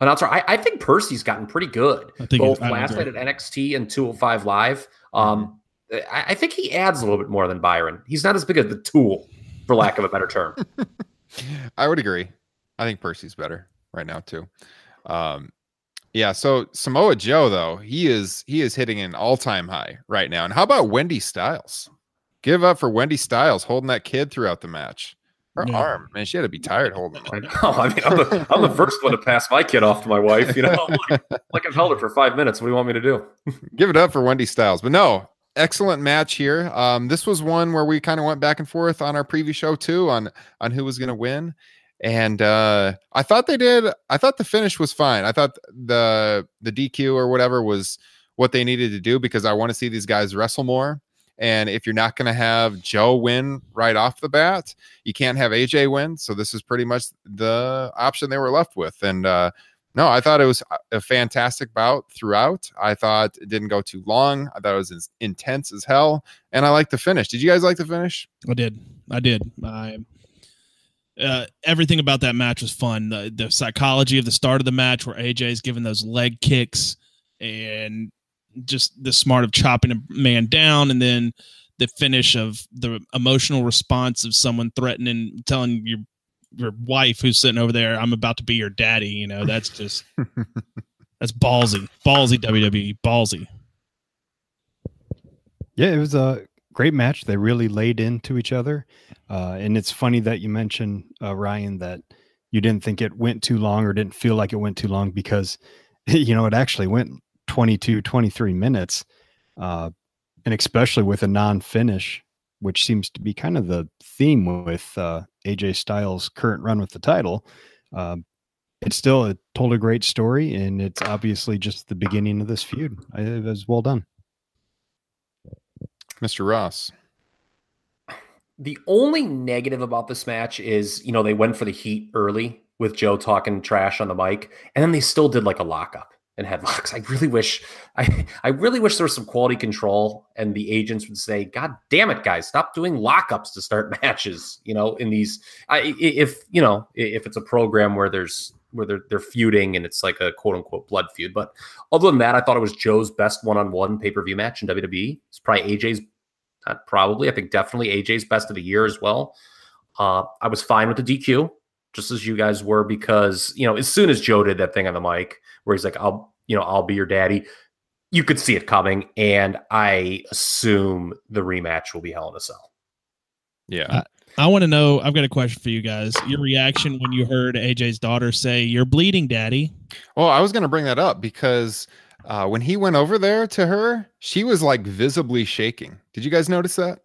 announcer? I, I think Percy's gotten pretty good. I think both last agree. night at NXT and 205 Live. Um, I, I think he adds a little bit more than Byron. He's not as big of the tool, for lack of a better term. I would agree. I think Percy's better right now too. Um, yeah. So Samoa Joe though he is he is hitting an all time high right now. And how about Wendy Styles? Give up for Wendy Styles holding that kid throughout the match. Her Yeah. arm, man, she had to be tired holding. I it. know. I mean, I'm the, I'm the first one to pass my kid off to my wife. You know, like, like I've held her for five minutes. What do you want me to do? Give it up for Wendy Styles. But no, excellent match here. Um, this was one where we kind of went back and forth on our preview show too on on who was going to win. And uh, I thought they did. I thought the finish was fine. I thought the the DQ or whatever was what they needed to do because I want to see these guys wrestle more. And if you're not going to have Joe win right off the bat, you can't have AJ win. So this is pretty much the option they were left with. And uh, no, I thought it was a fantastic bout throughout. I thought it didn't go too long. I thought it was as intense as hell, and I like the finish. Did you guys like the finish? I did. I did. I uh, everything about that match was fun. The, the psychology of the start of the match, where AJ's giving those leg kicks, and just the smart of chopping a man down, and then the finish of the emotional response of someone threatening, telling your your wife who's sitting over there, "I'm about to be your daddy." You know, that's just that's ballsy, ballsy WWE, ballsy. Yeah, it was a great match. They really laid into each other. Uh, and it's funny that you mentioned, uh, Ryan, that you didn't think it went too long or didn't feel like it went too long because, you know, it actually went 22, 23 minutes. Uh, and especially with a non finish, which seems to be kind of the theme with uh, AJ Styles' current run with the title. Um, it still it told a great story, and it's obviously just the beginning of this feud. I, it was well done. Mr. Ross. The only negative about this match is, you know, they went for the heat early with Joe talking trash on the mic, and then they still did like a lockup and headlocks. I really wish, I, I really wish there was some quality control, and the agents would say, "God damn it, guys, stop doing lockups to start matches." You know, in these, I, if you know, if it's a program where there's where they're they're feuding and it's like a quote unquote blood feud. But other than that, I thought it was Joe's best one on one pay per view match in WWE. It's probably AJ's not probably. I think definitely AJ's best of the year as well. Uh, I was fine with the DQ, just as you guys were, because you know, as soon as Joe did that thing on the mic where he's like, "I'll, you know, I'll be your daddy," you could see it coming, and I assume the rematch will be Hell in a Cell. Yeah. I want to know. I've got a question for you guys. Your reaction when you heard AJ's daughter say, "You're bleeding, Daddy." Well, I was going to bring that up because uh, when he went over there to her, she was like visibly shaking. Did you guys notice that?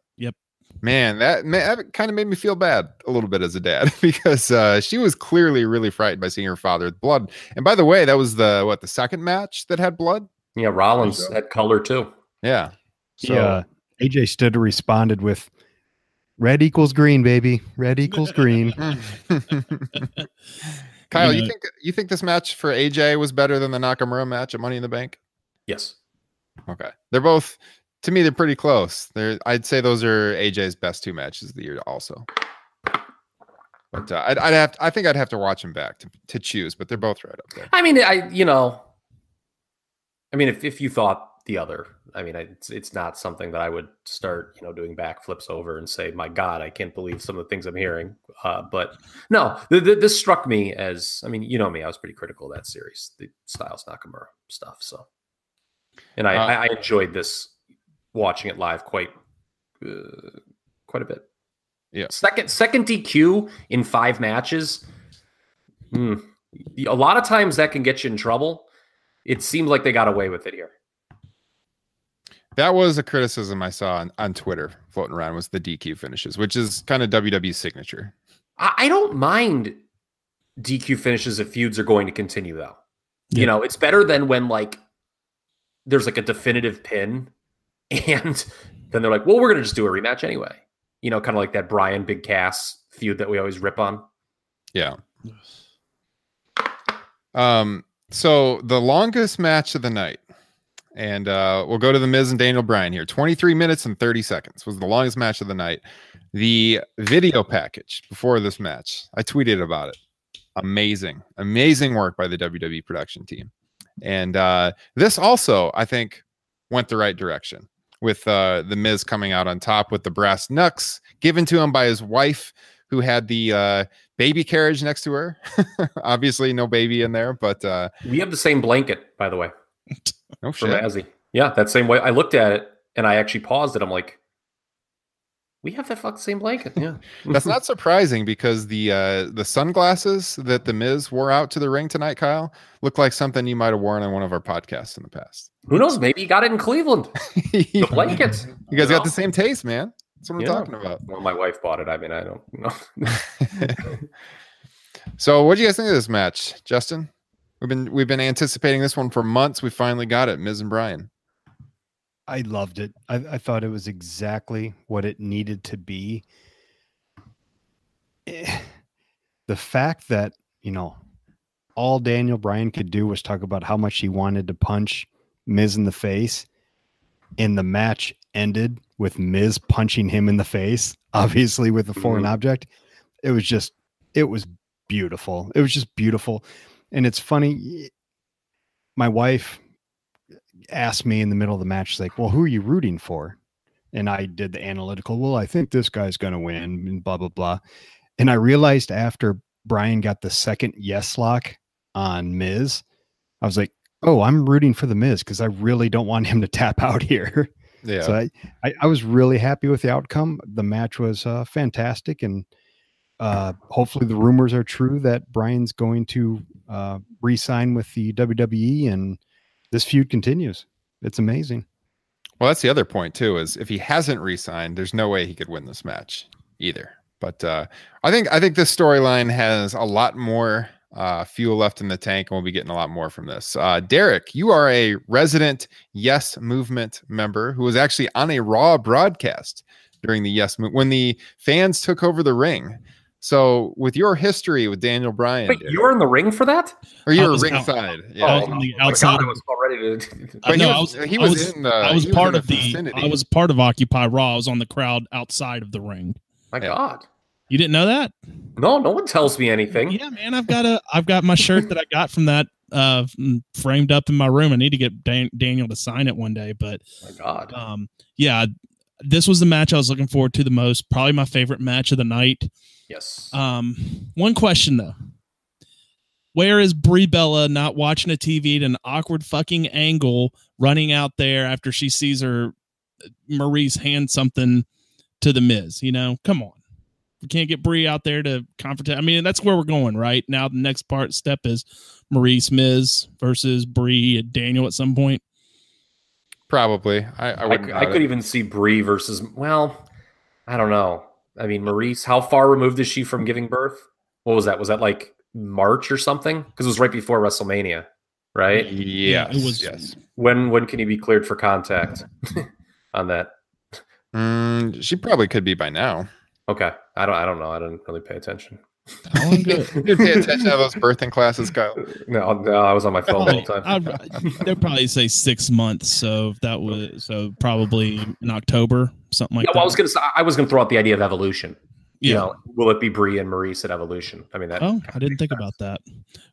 Yep. Man, that, man, that kind of made me feel bad a little bit as a dad because uh, she was clearly really frightened by seeing her father with blood. And by the way, that was the what the second match that had blood. Yeah, Rollins There had color too. Yeah. So yeah, AJ stood responded with red equals green, baby. Red equals green. Kyle, You you think you think this match for AJ was better than the Nakamura match at Money in the Bank? Yes. Okay, they're both to me they're pretty close. They're I'd say those are AJ's best two matches of the year also. But uh, I'd, I'd have I think I'd have to watch them back to, to choose, but they're both right up there. I mean, I you know, I mean, if if you thought the other, I mean, I- it's it's not something that I would start, you know, doing backflips over and say, "My God, I can't believe some of the things I'm hearing." Uh, but no, th- th- this struck me as, I mean, you know me, I was pretty critical of that series, the Styles Nakamura stuff. So, and I, Uh, I, I enjoyed this watching it live quite uh, quite a bit. Yeah. Second second DQ in five matches. Hmm. A lot of times that can get you in trouble. It seemed like they got away with it here. That was a criticism I saw on, on Twitter floating around was the DQ finishes, which is kind of WWE's signature. I, I don't mind DQ finishes if feuds are going to continue, though. Yeah. You know, it's better than when like there's like a definitive pin, and then they're like, "Well, we're gonna just do a rematch anyway." You know, kind of like that Brian Big Cass feud that we always rip on. Yeah. Um, so the longest match of the night, and uh, we'll go to the Miz and Daniel Bryan here. 23 minutes and 30 seconds was the longest match of the night. The video package before this match, I tweeted about it. Amazing, amazing work by the WWE production team. And uh, this also, I think, went the right direction with uh, the Miz coming out on top with the brass knucks given to him by his wife, who had the uh, baby carriage next to her. Obviously, no baby in there, but uh, We have the same blanket, by the way, no from shit. Azzy. Yeah, that same way. I looked at it and I actually paused it. I'm like, we have that fucking same blanket. Yeah. That's not surprising because the uh, the sunglasses that the Miz wore out to the ring tonight, Kyle, look like something you might have worn on one of our podcasts in the past. Who knows? Maybe he got it in Cleveland. The blankets. You guys know? got the same taste, man. That's what I'm Yeah. talking about. Well, my wife bought it. I mean, I don't know. so, what do you guys think of this match, Justin? We've been we've been anticipating this one for months. We finally got it, Miz and Brian. I loved it. I, I thought it was exactly what it needed to be. Eh, The fact that, you know, all Daniel Bryan could do was talk about how much he wanted to punch Miz in the face, and the match ended with Miz punching him in the face, obviously with a foreign Mhm. object. It was just, it was beautiful. It was just beautiful. And it's funny. My wife asked me in the middle of the match, like, Well, who are you rooting for? And I did the analytical, well, I think this guy's going to win, and blah, blah, blah. And I realized after Brian got the second yes lock on Miz, I was like, Oh, I'm rooting for the Miz because I really don't want him to tap out here. Yeah. So I, I, I was really happy with the outcome. The match was uh, fantastic. And uh, hopefully the rumors are true that Brian's going to uh, re sign with the WWE and this feud continues. It's amazing. Well, that's the other point too. Is if he hasn't re-signed, there's no way he could win this match either. But uh, I think I think this storyline has a lot more uh, fuel left in the tank, and we'll be getting a lot more from this. Uh, Derek, you are a resident Yes Movement member who was actually on a Raw broadcast during the Yes Move when the fans took over the ring. So, with your history with Daniel Bryan, Wait, Derek- you were in the ring for that? or you I were out- ringside, I yeah. was on the Oh outside. God, I was all ready to. I But he was- I was, he I was was, in the- I was he was part in of the the. vicinity. I was part of Occupy Raw. I was on the crowd outside of the ring. My Yeah. God. You didn't know that? No, no one tells me anything. Yeah, man. I've got a. I've got my shirt that I got from that uh framed up in my room. I need to get Dan- Daniel to sign it one day, but my God. um, yeah, this was the match I was looking forward to the most. Probably my favorite match of the night. Yes. Um, one question though. Where is Brie Bella not watching a TV at an awkward fucking angle, running out there after she sees her Maryse hand something to the Miz? You know, come on. We can't get Brie out there to confront. I mean, that's where we're going right now. The next part step is Maryse Miz versus Brie and Daniel at some point. Probably. I, I I, wouldn't. I doubt could it. even see Brie versus. Well, I don't know. I mean, Maryse, how far removed is she from giving birth? What was that? Was that like March or something? Because it was right before WrestleMania, right? Yes. it was- yes. When when can he be cleared for contact on that? Mm, she probably could be by now. Okay, I don't I don't know. I didn't really pay attention. How long ago? You pay attention to those birthing classes, Kyle. No, no, I was on my phone the whole time. I'd, they'd probably say six months. So that was so probably in October, something like Yeah, that. well, I was gonna I was gonna throw out the idea of evolution. yeah. You know, will it be Brie and Maryse at Evolution? I mean, that oh, I didn't think about that.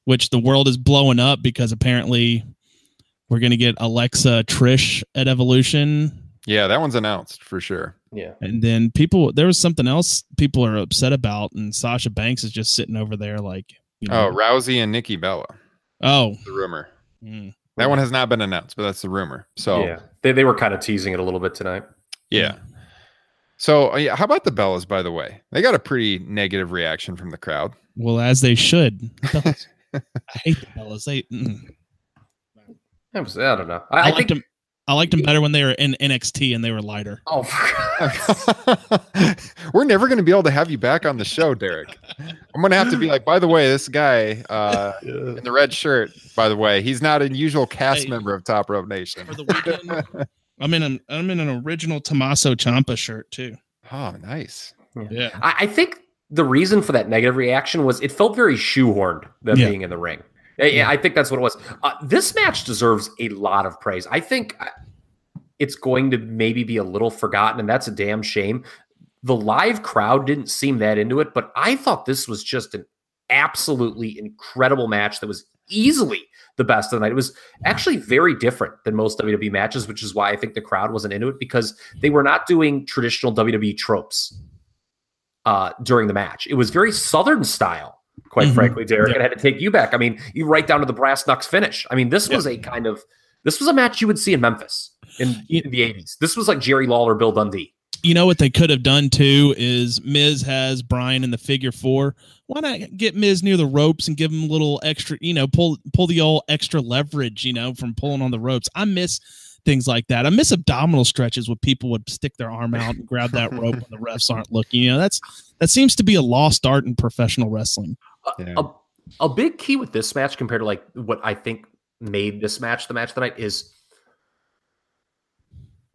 Which the world is blowing up because apparently we're gonna get Alexa Trish at Evolution, Yeah, that one's announced for sure. yeah. and then people. There was something else people are upset about, and Sasha Banks is just sitting over there like, you Oh, Rousey and Nikki Bella. oh, The rumor. mm. That one has not been announced, but that's the rumor. So Yeah, they they were kind of teasing it a little bit tonight. yeah. So uh, yeah, how about the Bellas? By the way, they got a pretty negative reaction from the crowd. well as they should. I hate the Bellas. They. Mm. I, was, I don't know. I, I, I liked think. them. I liked them better when they were in NXT and they were lighter. Oh, We're never going to be able to have you back on the show, Derek. I'm going to have to be like, by the way, this guy uh, in the red shirt, by the way, he's not a usual cast Hey. member of Top Rope Nation. For the weekend, I'm in an I'm in an original Tommaso Ciampa shirt too. Oh, nice. Yeah, I, I think the reason for that negative reaction was it felt very shoehorned them Yeah. being in the ring. I- I think that's what it was. Uh, this match deserves a lot of praise. I think uh, it's going to maybe be a little forgotten, and that's a damn shame. The live crowd didn't seem that into it, but I thought this was just an absolutely incredible match that was easily the best of the night. It was actually very different than most WWE matches, which is why I think the crowd wasn't into it because they were not doing traditional WWE tropes uh, during the match. It was very Southern style, quite Mhm. frankly, Derek. Yeah. It had to take you back. I mean, you right down to the brass knucks finish. I mean, this was a kind of this was a match you would see in Memphis in, in the 80s. This was like Jerry Lawler, Bill Dundee. You know what they could have done too is Miz has Brian in the figure four. Why not get Miz near the ropes and give him a little extra, you know, pull pull the old extra leverage, you know, from pulling on the ropes. I miss things like that. I miss abdominal stretches where people would stick their arm out and grab that rope when the refs aren't looking. You know, that's that seems to be a lost art in professional wrestling. Yeah. A, a big key with this match compared to like what I think made this match the match of the night is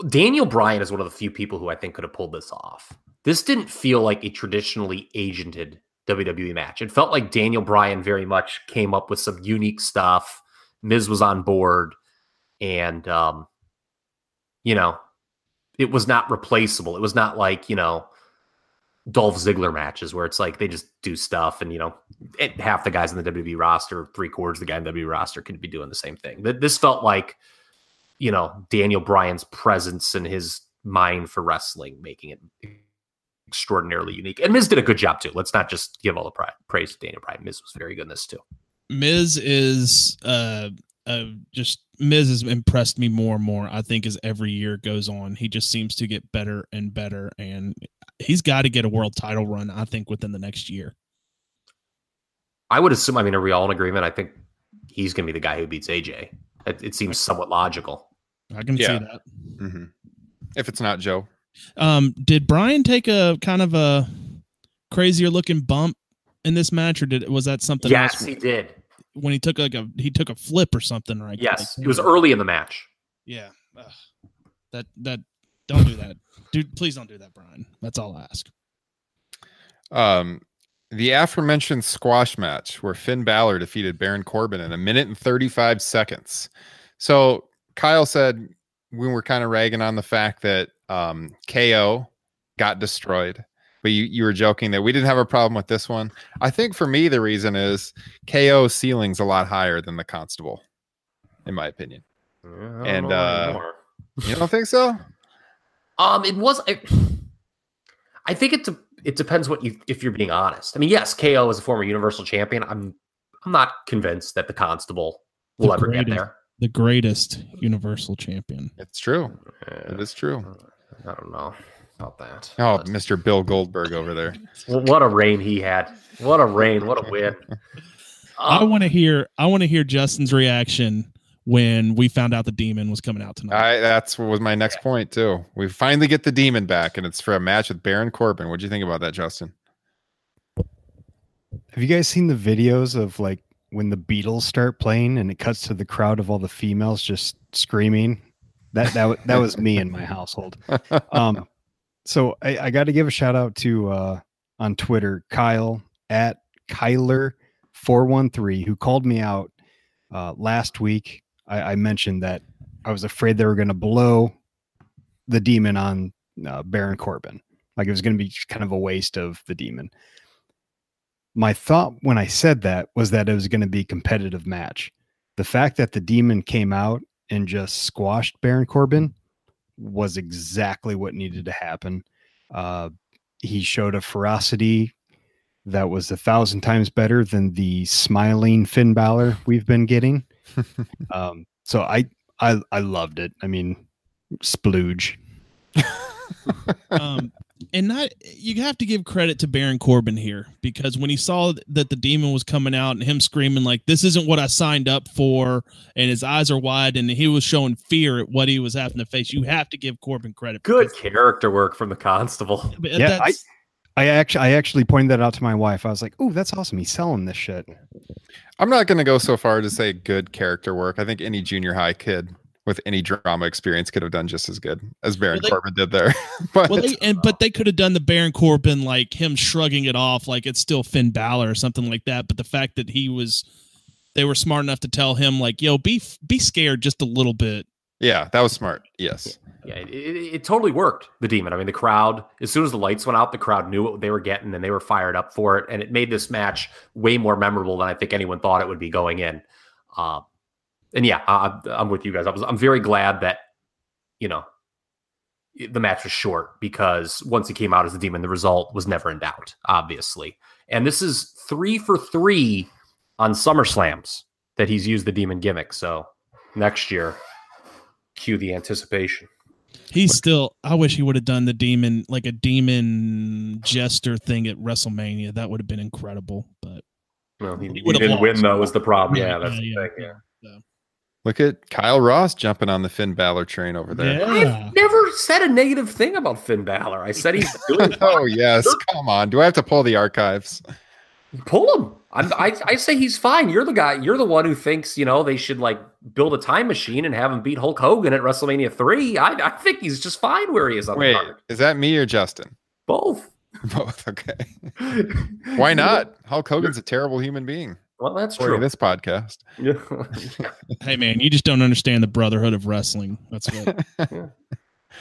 Daniel Bryan is one of the few people who I think could have pulled this off. This didn't feel like a traditionally agented WWE match. It felt like Daniel Bryan very much came up with some unique stuff. Miz was on board, and um, you know, it was not replaceable. It was not like you know Dolph Ziggler matches where it's like they just do stuff, and you know, it, half the guys in the WWE roster, three quarters of the guy in the WWE roster, could be doing the same thing. Th- This felt like you know Daniel Bryan's presence and his mind for wrestling, making it extraordinarily unique. And Miz did a good job too. Let's not just give all the praise to Daniel Bryan. Miz was very good in this too. Miz is uh uh just Miz has impressed me more and more. I think as every year goes on, he just seems to get better and better, and he's got to get a world title run. I think within the next year. I would assume. I mean, are we all in agreement? I think he's going to be the guy who beats AJ. It, it seems somewhat logical. I can Yeah. see that. hmm If it's not Joe, Um, did Brian take a kind of a crazier looking bump in this match, or did was that something yes, else he did. when he took like a he took a flip or something, right? Yes, Like- it was early in the match. Yeah, Ugh. that that don't do that, dude. Please don't do that, Brian. That's all I ask. um, the aforementioned squash match where Finn Balor defeated Baron Corbin in a minute and 35 seconds. So Kyle said we were kind of ragging on the fact that um, KO got destroyed, but you, you were joking that we didn't have a problem with this one. I think for me, the reason is KO ceiling's a lot higher than the Constable, in my opinion. And, uh, You don't think so? Um, it was. I, I think it. De- it depends what you. If you're being honest, I mean, yes, KO is a former Universal Champion. I'm. I'm not convinced that the Constable will The ever get greatest. there. The greatest Universal Champion. It's true. Uh, It is true. I don't know about that. Oh, but- Mr. Bill Goldberg over there. What a reign he had! What a reign! What a win! I Um, want to hear. I want to hear Justin's reaction when we found out the demon was coming out tonight. I that's what was my next point too. We finally get the demon back, and it's for a match with Baron Corbin. What do you think about that, Justin? Have you guys seen the videos of like when the Beatles start playing and it cuts to the crowd of all the females just screaming? That that that was me in my household. Um, so I, I got to give a shout out to uh, on Twitter Kyle at Kyler four one three who called me out uh, last week. I, I mentioned that I was afraid they were going to blow the demon on uh, Baron Corbin. Like it was going to be kind of a waste of the demon my thought when I said that was that it was going to be a competitive match. The fact that the demon came out and just squashed Baron Corbin was exactly what needed to happen. Uh, he showed a ferocity that was a thousand times better than the smiling Finn Balor we've been getting. Um, so I, I I loved it. I mean, splooge. um, and not you have to give credit to Baron Corbin here because when he saw that the demon was coming out and him screaming like this isn't what I signed up for, and his eyes are wide and he was showing fear at what he was having to face. You have to give Corbin credit. good because- character work from the Constable. but Yeah, I- that's- I actually I actually pointed that out to my wife. I was like, "Oh, that's awesome. He's selling this shit." I'm not going to go so far to say good character work. I think any junior high kid with any drama experience could have done just as good as Baron Well, they- Corbin did there. but Well, they and but they could have done the Baron Corbin like him shrugging it off like it's still Finn Balor or something like that. But the fact that he was, they were smart enough to tell him like, "Yo, be be scared just a little bit." Yeah, that was smart. Yes. Yeah, it, it, it totally worked. The demon. I mean, the crowd. As soon as the lights went out, the crowd knew what they were getting, and they were fired up for it. And it made this match way more memorable than I think anyone thought it would be going in. Um, and yeah, I, I'm with you guys. I was. I'm very glad that you know the match was short because once he came out as the demon, the result was never in doubt. Obviously, and this is three for three on SummerSlams that he's used the demon gimmick. So next year, cue the anticipation. He's still. I wish he would have done the demon like a demon jester thing at WrestleMania. That would have been incredible. But Well, he, He he didn't lost. win though. Was the problem? Yeah, Yeah, that's yeah, the thing. Yeah. Look at Kyle Ross jumping on the Finn Balor train over there. yeah, I've never said a negative thing about Finn Balor. I said he's doing oh yes, come on. Do I have to pull the archives? Pull him. I'm, I I say he's fine. You're the guy. You're the one who thinks you know they should like build a time machine and have him beat Hulk Hogan at WrestleMania three. I I think he's just fine where he is on Wait, the card. is that me or Justin? Both. Both. Okay. Why not? Hulk Hogan's a terrible human being. Well, that's true. this podcast. Yeah. hey man, you just don't understand the brotherhood of wrestling. That's what.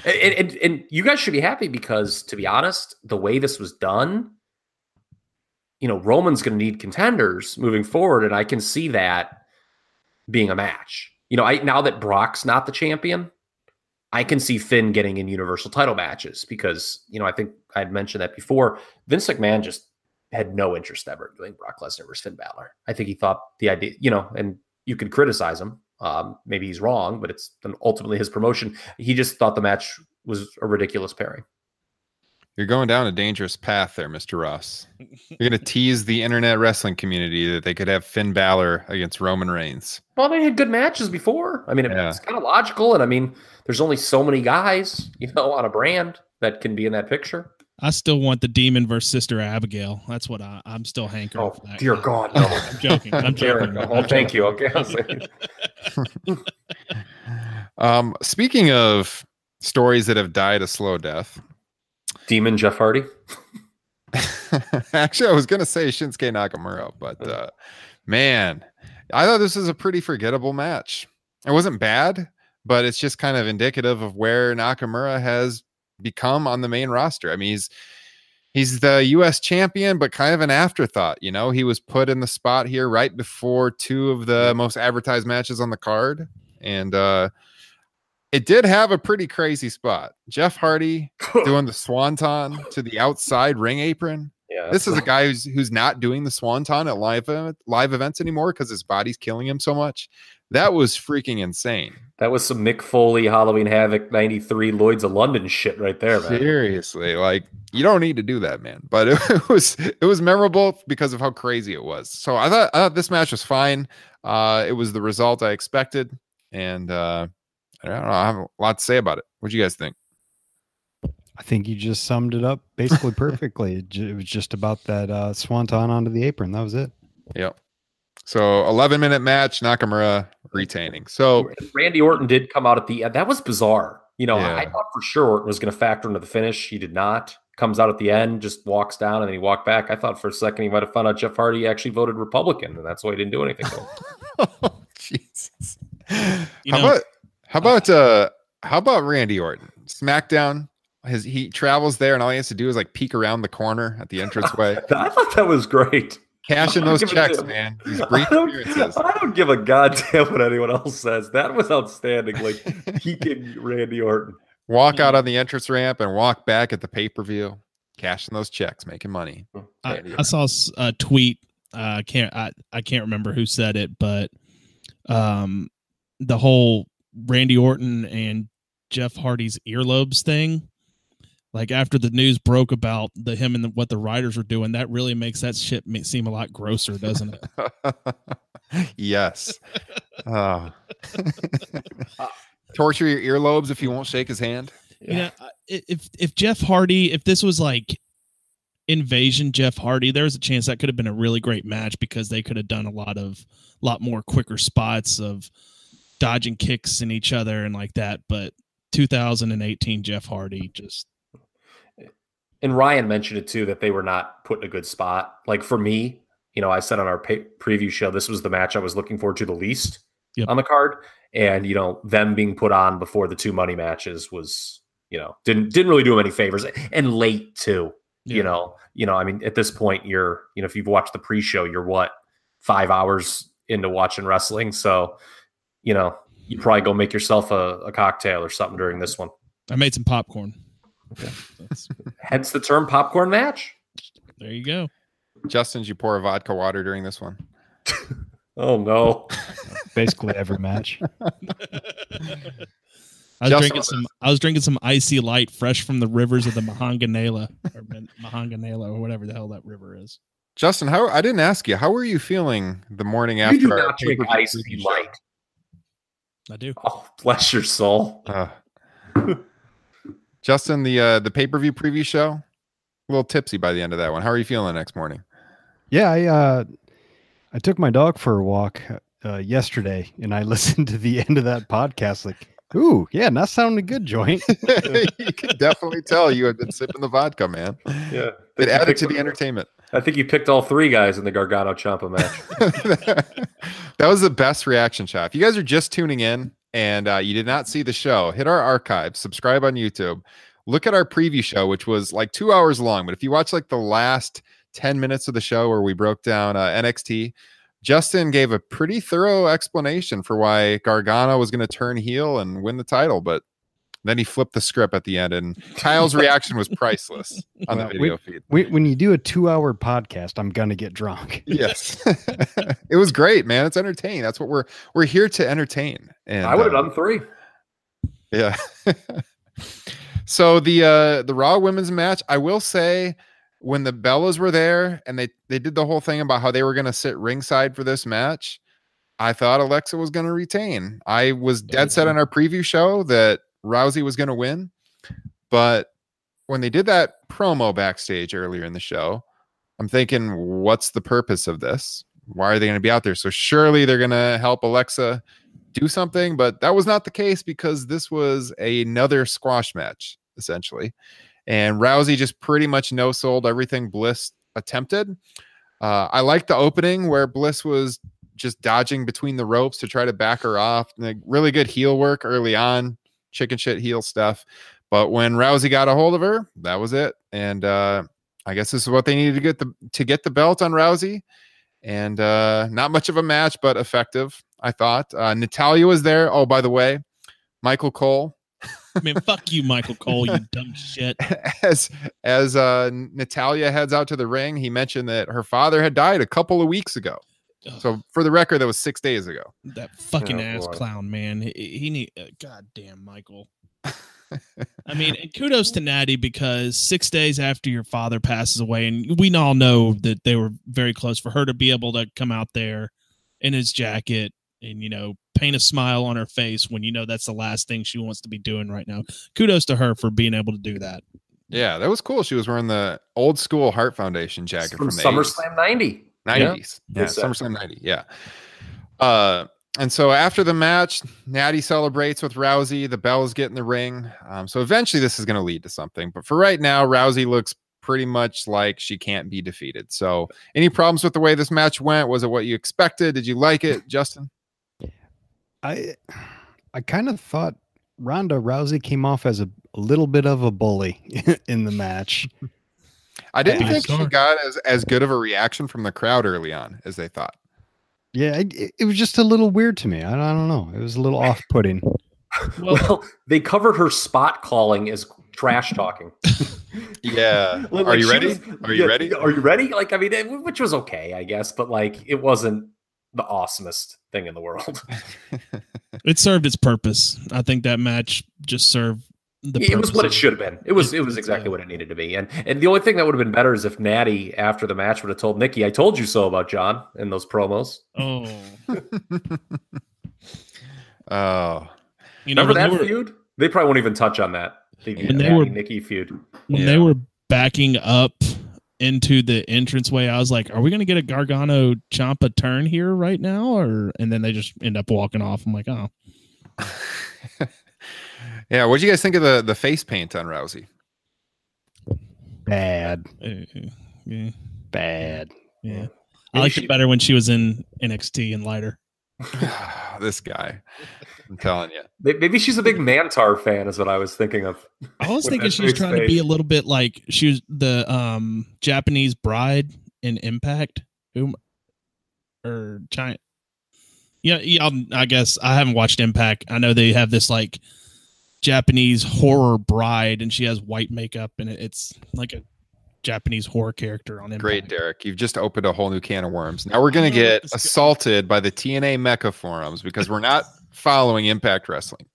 and, and, and you guys should be happy because, to be honest, the way this was done, you know, Roman's going to need contenders moving forward, and I can see that being a match. You know, I now that Brock's not the champion, I can see Finn getting in Universal title matches because, you know, I think I'd mentioned that before. Vince McMahon just had no interest ever in doing Brock Lesnar versus Finn Balor. I think he thought the idea, you know, and you could criticize him. Um, maybe he's wrong, but it's ultimately his promotion. He just thought the match was a ridiculous pairing. You're going down a dangerous path there, Mr. Ross. You're going to tease the internet wrestling community that they could have Finn Balor against Roman Reigns. Well, they had good matches before. I mean, it- Yeah. it's kind of logical, and I mean, there's only so many guys, you know, on a brand that can be in that picture. I still want the demon versus Sister Abigail. That's what I, I'm still hankering. Oh, for that. dear God, no. I'm joking. I'm Derek, joking. oh, thank you. Okay, I was like- Um, speaking of stories that have died a slow death, Demon Jeff Hardy. actually, I was going to say Shinsuke Nakamura, but uh, man, I thought this was a pretty forgettable match. It wasn't bad, but it's just kind of indicative of where Nakamura has become on the main roster. I mean, he's he's the US champion, but kind of an afterthought. You know, he was put in the spot here right before two of the most advertised matches on the card. And uh it did have a pretty crazy spot. Jeff Hardy doing the swanton to the outside ring apron. Yeah, This is a guy who's who's not doing the swanton at live live events anymore because his body's killing him so much. That was freaking insane. that was some Mick Foley Halloween Havoc '93 Lloyd's of London shit right there, man. Seriously, like you don't need to do that, man. But it, was it was memorable because of how crazy it was. So I thought I thought this match was fine. Uh, it was the result I expected, and uh, I don't know. I have a lot to say about it. What do you guys think? I think you just summed it up basically perfectly. It was just about that uh, swanton onto the apron. That was it. Yep. So 11 minute match, Nakamura retaining. So Randy Orton did come out at the end. That was bizarre. You know, I, I thought for sure Orton was going to factor into the finish. He did not. Comes out at the end, just walks down, and then he walked back. I thought for a second he might have found out Jeff Hardy actually voted Republican, and that's why he didn't do anything. to him. Jesus. You how know- about how about uh how about Randy Orton? SmackDown. His he travels there and all he has to do is like peek around the corner at the entranceway. I thought that was great. Cashing those checks, to man. These I don't, appearances. I don't give a goddamn what anyone else says. That was outstanding. Like peeking Randy Orton. Walk out on the entrance ramp and walk back at the pay-per-view. Cashing those checks, making money. I, I saw a tweet. Uh, I can't. I, I can't remember who said it, but um, the whole Randy Orton and Jeff Hardy's earlobes thing. Like after the news broke about the him and the, what the writers were doing, that really makes that shit seem a lot grosser, doesn't it? yes. Oh. Torture your earlobes if you won't shake his hand. You know, if if Jeff Hardy, if this was like Invasion Jeff Hardy, there's a chance that could have been a really great match because they could have done a lot of lot more quicker spots of dodging kicks in each other and like that. But 2018 Jeff Hardy just and Ryan mentioned it too that they were not put in a good spot. Like for me, you know, I said on our pay- preview show this was the match I was looking forward to the least Yep. on the card, and you know them being put on before the two money matches was you know didn't didn't really do them any favors and late too. Yeah. You know, you know, I mean, at this point, you're you know if you've watched the pre-show, you're what five hours into watching wrestling, so you know you probably go make yourself a, a cocktail or something during this one. I made some popcorn. That's, Hence the term popcorn match. there you go. Justin, did you pour a vodka water during this one? Oh no. Basically every match. I was Just drinking some. I was drinking some IC Light, fresh from the rivers of the Mahanganela or Man- Mahanganela or whatever the hell that river is. Justin, how I didn't ask you. How were you feeling the morning You after do our not drink pay-per-view ice if preview you show? light. I do. Oh, bless your soul. Uh, Justin, the uh, the pay per view preview show, a little tipsy by the end of that one. How are you feeling the next morning? Yeah, I uh I took my dog for a walk uh, yesterday and I listened to the end of that podcast like, ooh, yeah, that sounded good, joint. you could definitely tell you had been sipping the vodka, man. Yeah. It added to the entertainment. I think you picked all three guys in the Gargano Ciampa match. that was the best reaction shot. If you guys are just tuning in and uh, you did not see the show, hit our archive, subscribe on YouTube, look at our preview show, which was like two hours long. But if you watch like the last 10 minutes of the show where we broke down uh, NXT, Justin gave a pretty thorough explanation for why Gargano was going to turn heel and win the title. But then he flipped the script at the end, and Kyle's reaction was priceless on the Well, video feed. when, when you do a two-hour podcast, I'm gonna get drunk. Yes, it was great, man. It's entertaining. That's what we're we're here to entertain. And I would have uh, done three. Yeah. so the uh the Raw women's match, I will say when the Bellas were there and they they did the whole thing about how they were going to sit ringside for this match, I thought Alexa was going to retain. I was dead set on our preview show that Rousey was going to win, but when they did that promo backstage earlier in the show, I'm thinking, what's the purpose of this? Why are they going to be out there? So surely they're going to help Alexa do something, but that was not the case because this was another squash match essentially, and Rousey just pretty much no sold everything Bliss attempted. Uh, I like the opening where Bliss was just dodging between the ropes to try to back her off. Like, really good heel work early on, chicken shit heel stuff. But when Rousey got a hold of her, that was it. And uh, I guess this is what they needed to get the to get the belt on Rousey. And uh, not much of a match, but effective. I thought uh, Natalya was there. Oh, by the way, Michael Cole I mean, fuck you, Michael Cole, you dumb shit. as as uh Natalya heads out to the ring, he mentioned that her father had died a couple of weeks ago. Ugh, So for the record, that was six days ago. that fucking Oh, ass boy. clown, man. He, he need. Uh, God damn, Michael. I mean, and kudos to Natty because six days after your father passes away, and we all know that they were very close for her to be able to come out there in his jacket and, you know, paint a smile on her face when you know that's the last thing she wants to be doing right now. Kudos to her for being able to do that. Yeah, that was cool. She was wearing the old school Hart Foundation jacket from from, the SummerSlam 90. 90s. Yeah, Good stuff. SummerSlam 90. Yeah. Uh, and so after the match, Natty celebrates with Rousey. The bells get in the ring. Um, so eventually this is going to lead to something. But for right now, Rousey looks pretty much like she can't be defeated. So any problems with the way this match went? Was it what you expected? Did you like it, Justin? I I kind of thought Ronda Rousey came off as a, a little bit of a bully in the match. I didn't Yeah. think she got as, as good of a reaction from the crowd early on as they thought. Yeah, it, it was just a little weird to me. I, I don't know. It was a little off-putting. Well, Well, they covered her spot calling as trash talking. Yeah. Like, Are you ready? was- Are you yeah, ready? Are you ready? Like, I mean, it- which was okay, I guess, but like, it wasn't the awesomest thing in the world. it served its purpose. I think that match just served the purpose. it was what it should have been. It was It- it was exactly uh, what it needed to be. And and the only thing that would have been better is if Natty after the match would have told Nikki, "I told you so about John" in those promos. Oh, oh. you know, Remember that they were, feud? They probably won't even touch on that. The When they Natty were- Nikki feud. when Yeah. they were backing up into the entranceway, I was like, "Are we going to get a Gargano Ciampa turn here right now?" Or and then they just end up walking off. I'm like, "Oh, yeah, what do you guys think of the the face paint on Rousey? Bad, eh, yeah, bad. yeah." I liked she- it better when she was in NXT and lighter. this guy, I'm telling you. Maybe she's a big Mantar fan, is what I was thinking of. I was thinking that she was face trying to be a little bit like she was the um Japanese bride in Impact, whom or China. Yeah, yeah. um, I guess I haven't watched Impact. I know they have this like Japanese horror bride, and she has white makeup, and it's like a Japanese horror character on Impact. Great, Derek. You've just opened a whole new can of worms. Now we're gonna get assaulted by the TNA Mecha forums because we're not following Impact Wrestling.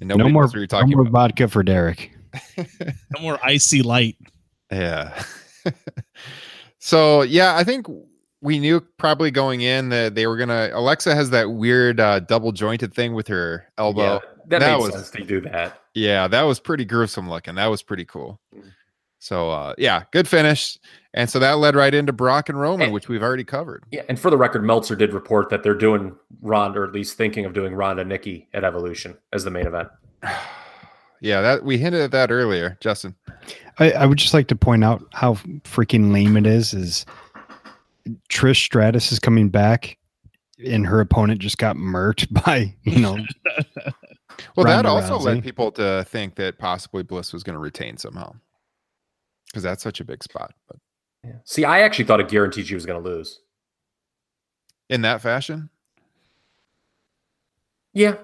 And No more, knows what you're no talking more about. vodka for Derek. No more IC Light. Yeah. so yeah, I think we knew probably going in that they were gonna. Alexa has that weird uh, double jointed thing with her elbow. Yeah, that, That made was- sense to do that. Yeah, that was pretty gruesome looking. That was pretty cool. Mm. So uh, yeah, good finish. And so that led right into Brock and Roman, And- which we've already covered. Yeah, and for the record, Meltzer did report that they're doing Ronda, or at least thinking of doing Ronda Nikki at Evolution as the main event. yeah, that we hinted at that earlier, Justin. I, I would just like to point out how freaking lame it is. Is Trish Stratus is coming back, and her opponent just got murked by you know. Well, that Ronda also led people to think that possibly Bliss was going to retain somehow, because that's such a big spot. But See, I actually thought it guaranteed she was going to lose. in that fashion, Yeah,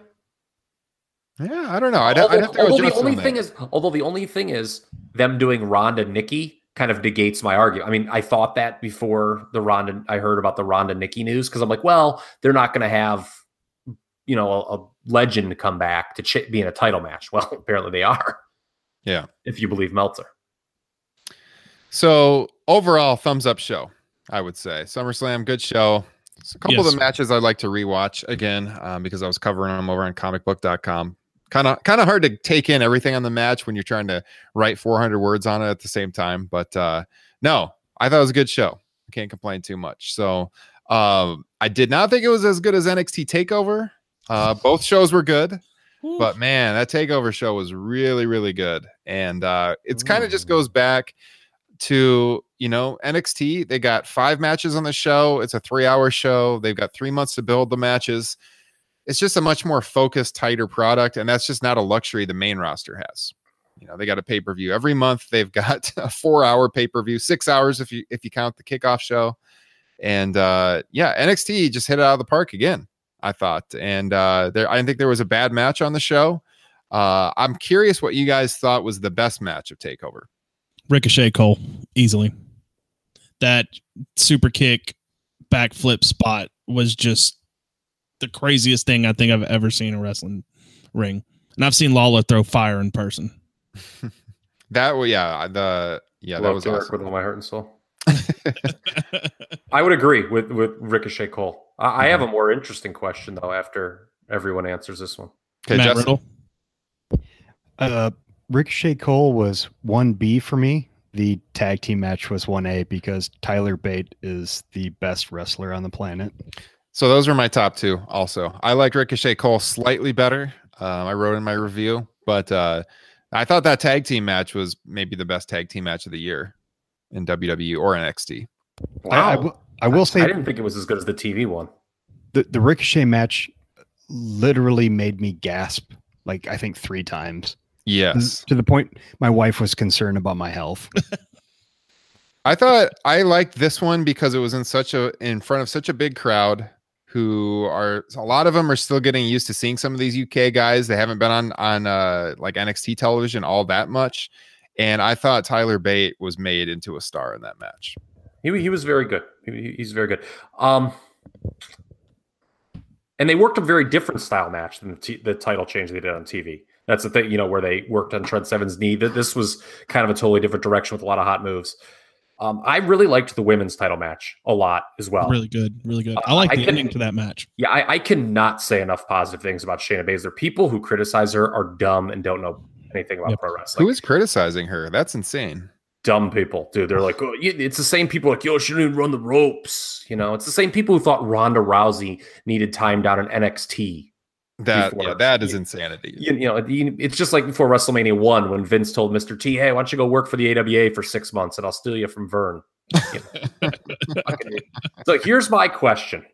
yeah, I don't know. I'd, I'd have to go although the only thing that. is, although the only thing is, them doing Ronda Nikki kind of negates my argument. I mean, I thought that before the Ronda, I heard about the Ronda Nikki news because I'm like, well, they're not going to have, you know, a, a legend come back to ch- be in a title match. Well, apparently they are. Yeah. if you believe Meltzer. So overall, thumbs up show. I would say SummerSlam, good show. It's a couple of the matches I'd like to rewatch again um, because I was covering them over on comicbook.com. Kind of kind of hard to take in everything on the match when you're trying to write 400 words on it at the same time. But uh, no, I thought it was a good show. I can't complain too much. So um, I did not think it was as good as NXT Takeover. Uh, both shows were good, but man, that Takeover show was really really good, and uh, it's kind of just goes back to you know NXT. They got five matches on the show. It's a three-hour show. They've got three months to build the matches. It's just a much more focused, tighter product, and that's just not a luxury the main roster has. You know, they got a pay-per-view every month. They've got a four-hour pay-per-view, six hours if you if you count the kickoff show. And uh yeah, NXT just hit it out of the park again. I thought, and uh there I think there was a bad match on the show. Uh I'm curious what you guys thought was the best match of Takeover. Ricochet Cole easily. That super kick backflip spot was just the craziest thing I think I've ever seen in a wrestling ring. And I've seen Lawler throw fire in person. That was yeah, the yeah, that was Derek awesome. with all my heart and soul. I would agree with with Ricochet Cole. I, I have a more interesting question though. After everyone answers this one, Okay, Matt Justin. Riddle. Uh, Ricochet Cole was one B for me. The tag team match was one A because Tyler Bate is the best wrestler on the planet. So those are my top two. Also, I like Ricochet Cole slightly better. Um, I wrote in my review, but uh, I thought that tag team match was maybe the best tag team match of the year in WWE or NXT. I, I will, I will say I didn't think it was as good as the TV one. the, the Ricochet match literally made me gasp like I think three times Yes, to the point my wife was concerned about my health. I thought I liked this one because it was in such a in front of such a big crowd who are a lot of them are still getting used to seeing some of these UK guys. They haven't been on on uh like NXT television all that much. And I thought Tyler Bate was made into a star in that match. He, he was very good. He, he's very good. Um, and they worked a very different style match than the, t- the title change they did on TV. That's the thing, you know, where they worked on Trent Seven's knee. That this was kind of a totally different direction with a lot of hot moves. Um, I really liked the women's title match a lot as well. Really good. Really good. I like I the can- ending to that match. Yeah, I, I cannot say enough positive things about Shayna Baszler. People who criticize her are dumb and don't know anything about Yep. pro wrestling. Who is criticizing her? That's insane. dumb people, dude. They're like, oh, it's the same people like, yo, she didn't even run the ropes. You know, it's the same people who thought Ronda Rousey needed time down in NXT. That Before- yeah, that is insanity. You, you know, you- it's just like before WrestleMania one when Vince told Mr. T, hey, why don't you go work for the AWA for six months and I'll steal you from Vern. You know? So here's my question.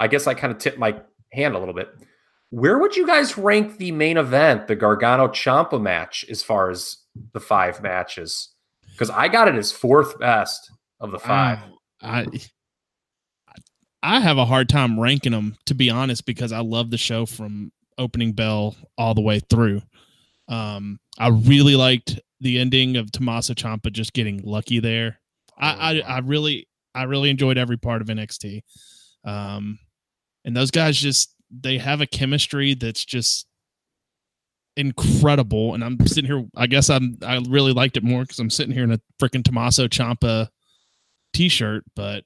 I guess I kind of tipped my hand a little bit. Where would you guys rank the main event, the Gargano Ciampa match, as far as the five matches? Because I got it as fourth best of the five. I I have a hard time ranking them to be honest because I love the show from opening bell all the way through. Um, I really liked the ending of Tommaso Ciampa just getting lucky there. I, I I really I really enjoyed every part of NXT. Um, and those guys just they have a chemistry that's just incredible. And I'm sitting here. I guess I'm I really liked it more because I'm sitting here in a freaking Tommaso Ciampa t-shirt. But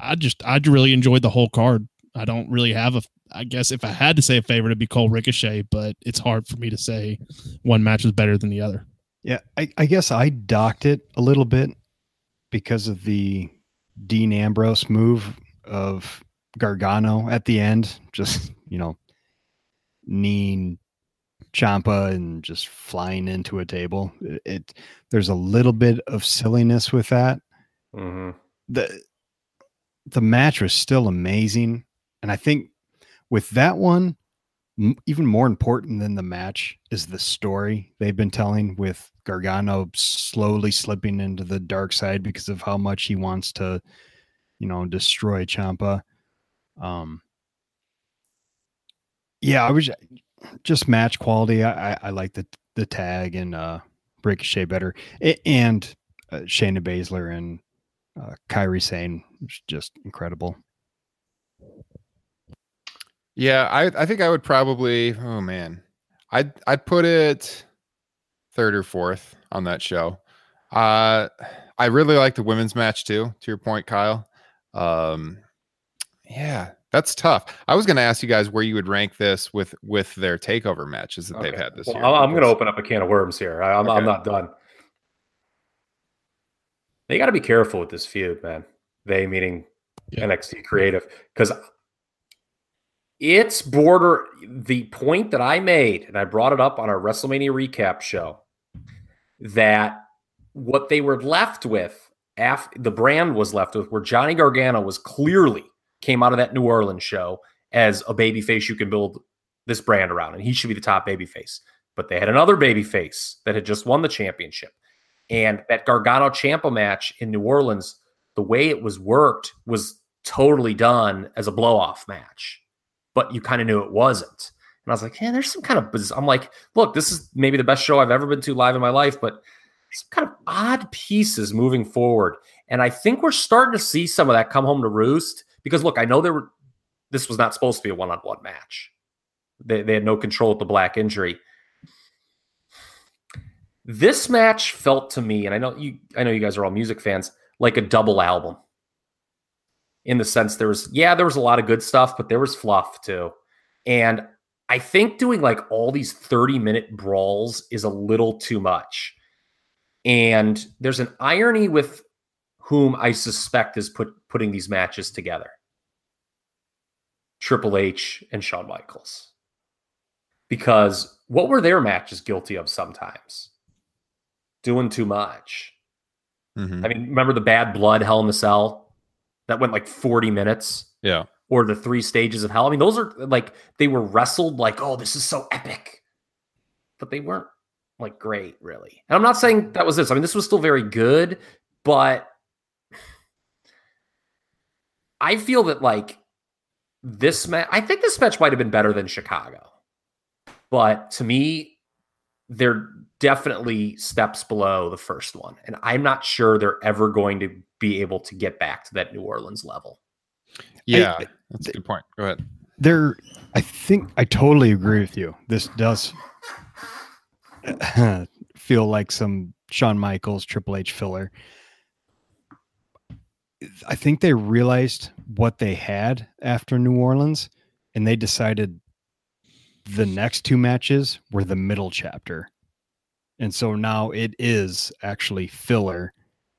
I just I really enjoyed the whole card. I don't really have a. I guess if I had to say a favorite, it'd be Cole Ricochet, but it's hard for me to say one match was better than the other. Yeah, I, I guess I docked it a little bit because of the Dean Ambrose move of Gargano at the end. Just, you know, kneeing Ciampa and just flying into a table. It, it there's a little bit of silliness with that. Mhm. The the match was still amazing. And I think with that one, m- even more important than the match is the story they've been telling with Gargano slowly slipping into the dark side because of how much he wants to, you know, destroy Ciampa. Um, yeah, I was just match quality. I, I, I like the the tag and uh, Ricochet better, A- and uh, Shayna Baszler and uh, Kairi Sane was just incredible. Yeah, I I think I would probably oh man. I'd I'd put it third or fourth on that show. Uh I really like the women's match too, to your point, Kyle. Um yeah, that's tough. I was gonna ask you guys where you would rank this with with their takeover matches that they've had this Well, year. I'm, I'm going to open up a can of worms here. I, I'm, I'm Okay. not done. They got to be careful with this feud, man. They meaning Yeah. NXT Creative, because it's border. The point that I made, and I brought it up on our WrestleMania recap show, that what they were left with, after the brand was left with, where Johnny Gargano was clearly came out of that New Orleans show as a babyface you can build this brand around, and he should be the top babyface. But they had another babyface that had just won the championship. And that Gargano Ciampa match in New Orleans, the way it was worked was totally done as a blow off match, but you kind of knew it wasn't. And I was like, yeah, there's some kind of, biz-" I'm like, look, this is maybe the best show I've ever been to live in my life, but some kind of odd pieces moving forward. And I think we're starting to see some of that come home to roost because look, I know there were, this was not supposed to be a one on one match. They, they had no control with the black injury. This match felt to me, and I know you I know you guys are all music fans, like a double album. In the sense there was, yeah, there was a lot of good stuff, but there was fluff too. And I think doing like all these 30 minute brawls is a little too much. And there's an irony with whom I suspect is put putting these matches together. Triple H and Shawn Michaels. Because what were their matches guilty of sometimes? Doing too much. Mhm. I mean, remember the Bad Blood Hell in the Cell? That went like 40 minutes Yeah. or the three stages of hell. I mean, those are like they were wrestled like, oh, this is so epic, but they weren't like great, really. And I'm not saying that was this. I mean, this was still very good, but I feel that like this match, I think this match might have been better than Chicago, but to me, they're definitely steps below the first one, and I'm not sure they're ever going to be able to get back to that New Orleans level. Yeah. I- that's a good point. Go ahead. there i think i totally agree with you this does feel like some Shawn michaels triple h filler i think they realized what they had after new orleans and they decided the next two matches were the middle chapter And so now it is actually filler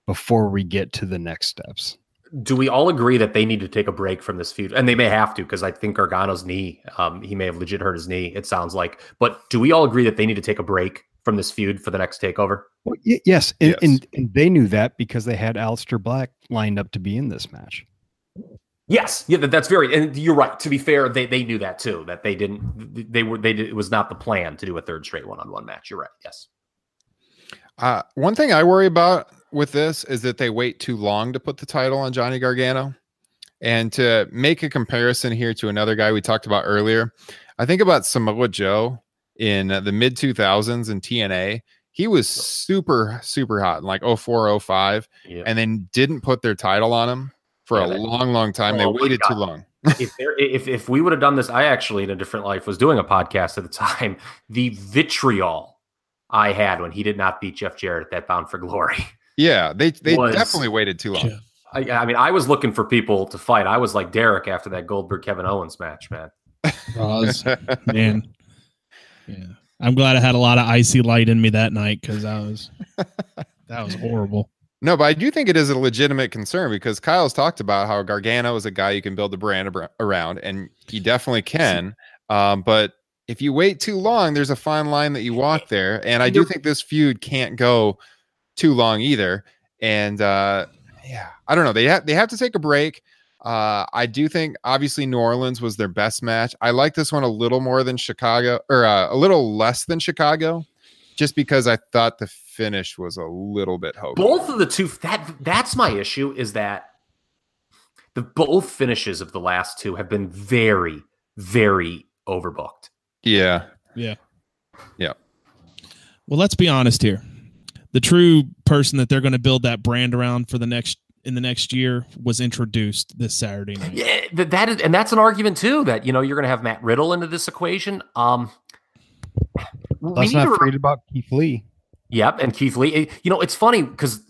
before we get to the next steps. Do we all agree that they need to take a break from this feud? And they may have to because I think Gargano's knee, um, he may have legit hurt his knee, it sounds like. But do we all agree that they need to take a break from this feud for the next takeover? Well, y- yes, and, Yes. And, and they knew that because they had Aleister Black lined up to be in this match. Yes, yeah, that's very. And you're right. To be fair, they they knew that too. That they didn't. They were. They did, it was not the plan to do a third straight one on one match. You're right. Yes. Uh, one thing I worry about with this is that they wait too long to put the title on Johnny Gargano. And to make a comparison here to another guy we talked about earlier, I think about Samoa Joe in the mid 2000s in TNA. He was super, super hot in like 04, 05, Yeah. and then didn't put their title on him for Yeah, a long, long time. Oh they waited too long. if there, if if we would have done this, I actually in a different life was doing a podcast at the time. The vitriol I had when he did not beat Jeff Jarrett at that Bound for Glory. Yeah, they they Was- definitely waited too long. Jeff. I, I mean, I was looking for people to fight. I was like Derek after that Goldberg Kevin Owens match, man. Roz, man. Yeah. I'm glad I had a lot of IC Light in me that night because I was that was horrible. No, but I do think it is a legitimate concern because Kyle's talked about how Gargano is a guy you can build a brand abra- around, and he definitely can. Um, but if you wait too long, there's a fine line that you walk there, and I do think this feud can't go too long either. And uh, yeah, I don't know. They have they have to take a break. Uh, I do think obviously New Orleans was their best match. I like this one a little more than Chicago, or uh, a little less than Chicago, just because I thought the finish was a little bit hokey. Both of the two that that's my issue is that the both finishes of the last two have been very, very overbooked. Yeah. Yeah. Yeah. Well, let's be honest here. The true person that they're going to build that brand around for the next in the next year was introduced this Saturday night. Yeah, that, that is, and that's an argument too. That you know you're going to have Matt Riddle into this equation. Um, we Let's need not to forget about Keith Lee. Yep, and Keith Lee. eh, You know, it's funny because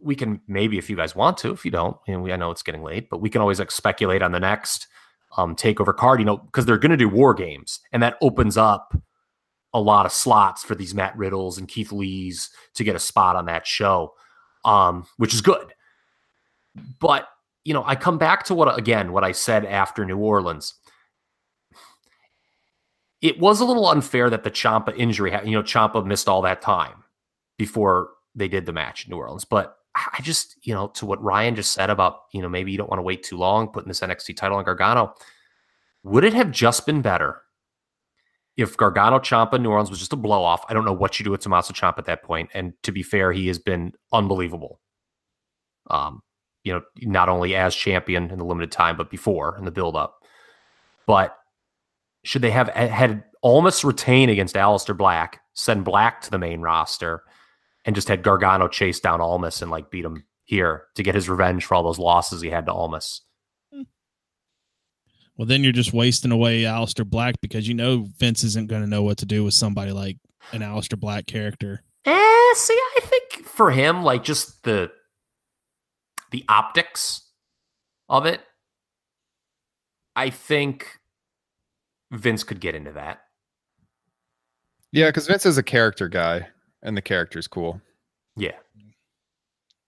we can maybe, if you guys want to, if you don't, and we I know it's getting late, but we can always like speculate on the next um takeover card. You know, because they're going to do war games, and that opens up a lot of slots for these Matt Riddles and Keith Lees to get a spot on that show, um, which is good. But you know, I come back to what again what I said after New Orleans. It was a little unfair that the Ciampa injury, you know, Ciampa missed all that time before they did the match in New Orleans. But I just, you know, to what Ryan just said about, you know, maybe you don't want to wait too long putting this NXT title on Gargano. Would it have just been better if Gargano Ciampa New Orleans was just a blow off? I don't know what you do with Tommaso Ciampa at that point. And to be fair, he has been unbelievable. Um, you know, not only as champion in the limited time, but before in the build up. But should they have had Almas retain against Aleister Black, send Black to the main roster, and just had Gargano chase down Almas and like beat him here to get his revenge for all those losses he had to Almas? Well, then you're just wasting away Aleister Black because you know Vince isn't going to know what to do with somebody like an Aleister Black character. Eh, see, I think for him, like just the the optics of it, I think Vince could get into that. Yeah, because Vince is a character guy, and the character's cool. Yeah.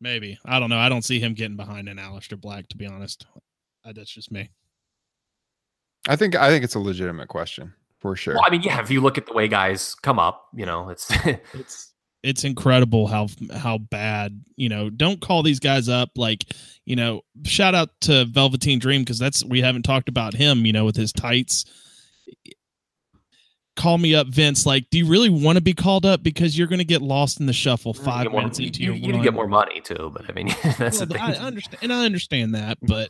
Maybe I don't know. I don't see him getting behind an Aleister Black to be honest. Uh, that's just me. I think I think it's a legitimate question for sure. Well, I mean, yeah, if you look at the way guys come up, you know, it's It's it's incredible how how bad you know. Don't call these guys up like you know. Shout out to Velveteen Dream because that's we haven't talked about him. You know, with his tights. Call me up, Vince. Like, do you really want to be called up because you're going to get lost in the shuffle five get more, minutes you, into you, your you run? get more money too, but I mean, that's Well, the thing. I understand, and I understand that, but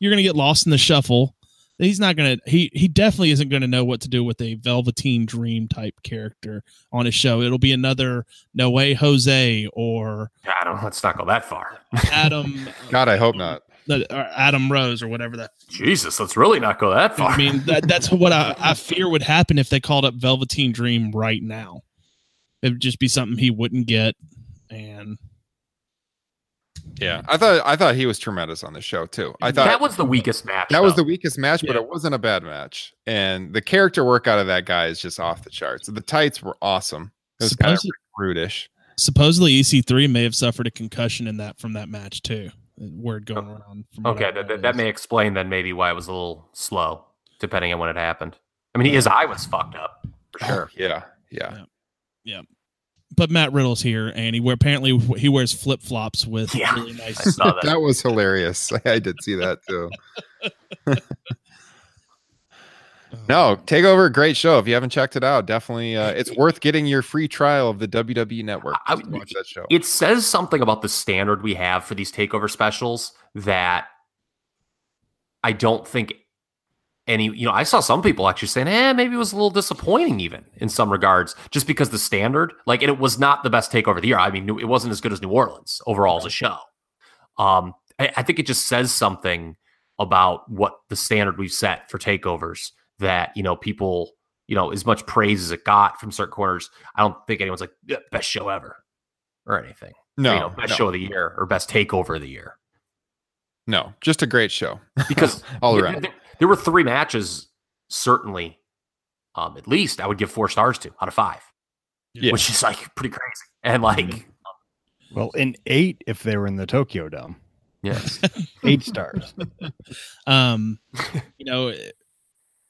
you're gonna get lost in the shuffle. He's not gonna. He he definitely isn't gonna know what to do with a Velveteen Dream type character on his show. It'll be another No Way Jose or I don't. Let's not go that far. Adam. God, I hope um, not. Or Adam Rose or whatever that. Jesus, let's really not go that far. I mean, that, that's what I, I fear would happen if they called up Velveteen Dream right now. It would just be something he wouldn't get, and Yeah, I thought I thought he was tremendous on the show too. I thought that was the weakest match. that was the weakest match, but Yeah. it wasn't a bad match. And the character work out of that guy is just off the charts. The tights were awesome. It was kind of Supposedly- brutish. Supposedly EC3 may have suffered a concussion in that from that match too. Word going Oh, around. from Okay, I that, that, that is- may explain then maybe why it was a little slow, depending on when it happened. I mean, his eye was fucked up for oh, sure. Yeah, yeah. Yeah. But Matt Riddle's here, and he wear apparently he wears flip flops with Yeah, really I nice. saw that. That was hilarious. I did see that too. No, Takeover, great show. If you haven't checked it out, definitely, uh, it's worth getting your free trial of the WWE Network. I- watch that show. It says something about the standard we have for these takeover specials that I don't think any, you know, I saw some people actually saying, eh, maybe it was a little disappointing even in some regards, just because the standard, like, and it was not the best takeover of the year. I mean, it wasn't as good as New Orleans overall as a show. Um, I, I think it just says something about what the standard we've set for takeovers that, you know, people, you know, as much praise as it got from certain corners, I don't think anyone's like, "Yeah, best show ever or anything. No, you know, best no, show of the year or best takeover of the year. no, just a great show Because all there, around. there- there were three matches, certainly, um, at least I would give four stars to out of five, Yeah. which is like pretty crazy. And like, Well, in eight, if they were in the Tokyo Dome, yes, eight stars. Um, you know,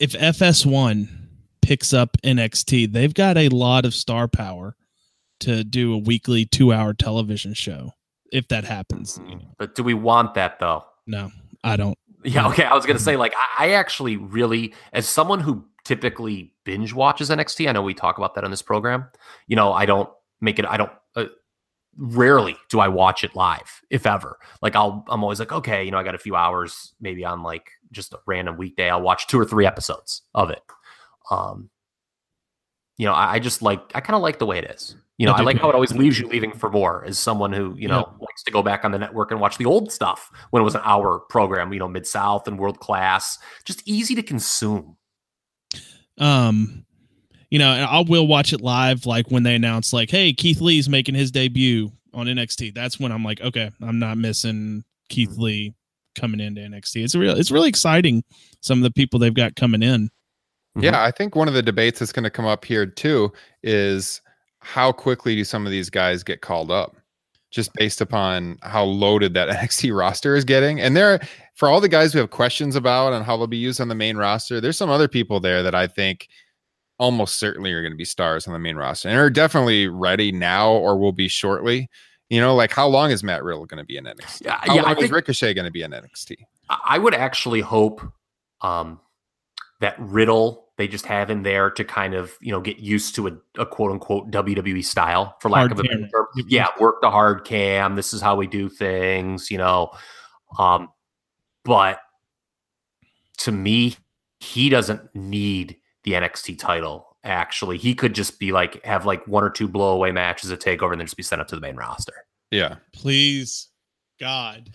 if FS1 picks up NXT, they've got a lot of star power to do a weekly two-hour television show. If that happens, you know. but do we want that though? no, I don't. Yeah, okay. I was gonna say, like, I, I actually really, as someone who typically binge watches NXT, I know we talk about that on this program. You know, I don't make it. I don't. Uh, rarely do I watch it live, if ever. Like, I'll. I'm always like, okay, you know, I got a few hours, maybe on like just a random weekday. I'll watch two or three episodes of it. Um, you know, I, I just like. I kind of like the way it is. You know, I I like how it always leaves you leaving for more. As someone who you know likes to go back on the network and watch the old stuff when it was an hour program. You know, Mid South and World Class, just easy to consume. Um, you know, and I will watch it live, like when they announce, like, "Hey, Keith Lee's making his debut on NXT." That's when I'm like, okay, I'm not missing Keith Lee coming into NXT. It's real. It's really exciting. Some of the people they've got coming in. Mm-hmm. Yeah, I think one of the debates that's going to come up here too is how quickly do some of these guys get called up? Just based upon how loaded that NXT roster is getting. And there, for all the guys we have questions about and how they'll be used on the main roster, there's some other people there that I think almost certainly are going to be stars on the main roster and are definitely ready now or will be shortly. You know, like how long is Matt Riddle going to be in NXT? Yeah, How yeah, I long is Ricochet going to be in NXT? I I would actually hope um, that Riddle they just have in there to kind of you know get used to a, a quote unquote WWE style for lack Hard of a better cam. term. Yeah, work the hard cam. This is how we do things. You know, um, but to me, he doesn't need the NXT title. Actually, he could just be like have like one or two blowaway matches at Takeover, and then just be sent up to the main roster. Yeah. Please, God.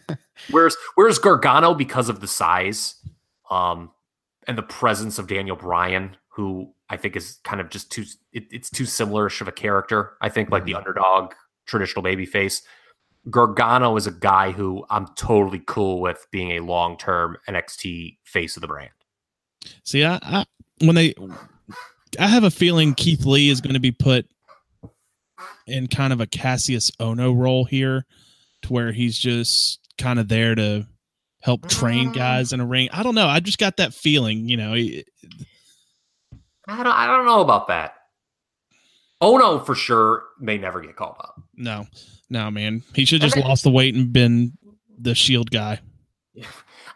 Whereas whereas Gargano, because of the size, um, and the presence of Daniel Bryan, who I think is kind of just too it, it's too similarish of a character. I think like the underdog traditional baby face. Gargano is a guy who I'm totally cool with being a long term NXT face of the brand. See, I, I when they, I have a feeling Keith Lee is going to be put in kind of a Kassius Ohno role here, to where he's just kind of there to help train mm. guys in a ring. I don't know. I just got that feeling. You know, I don't I don't know about that. Ohno for sure may never get called up. no, no, man, he should just lost the weight and been the Shield guy.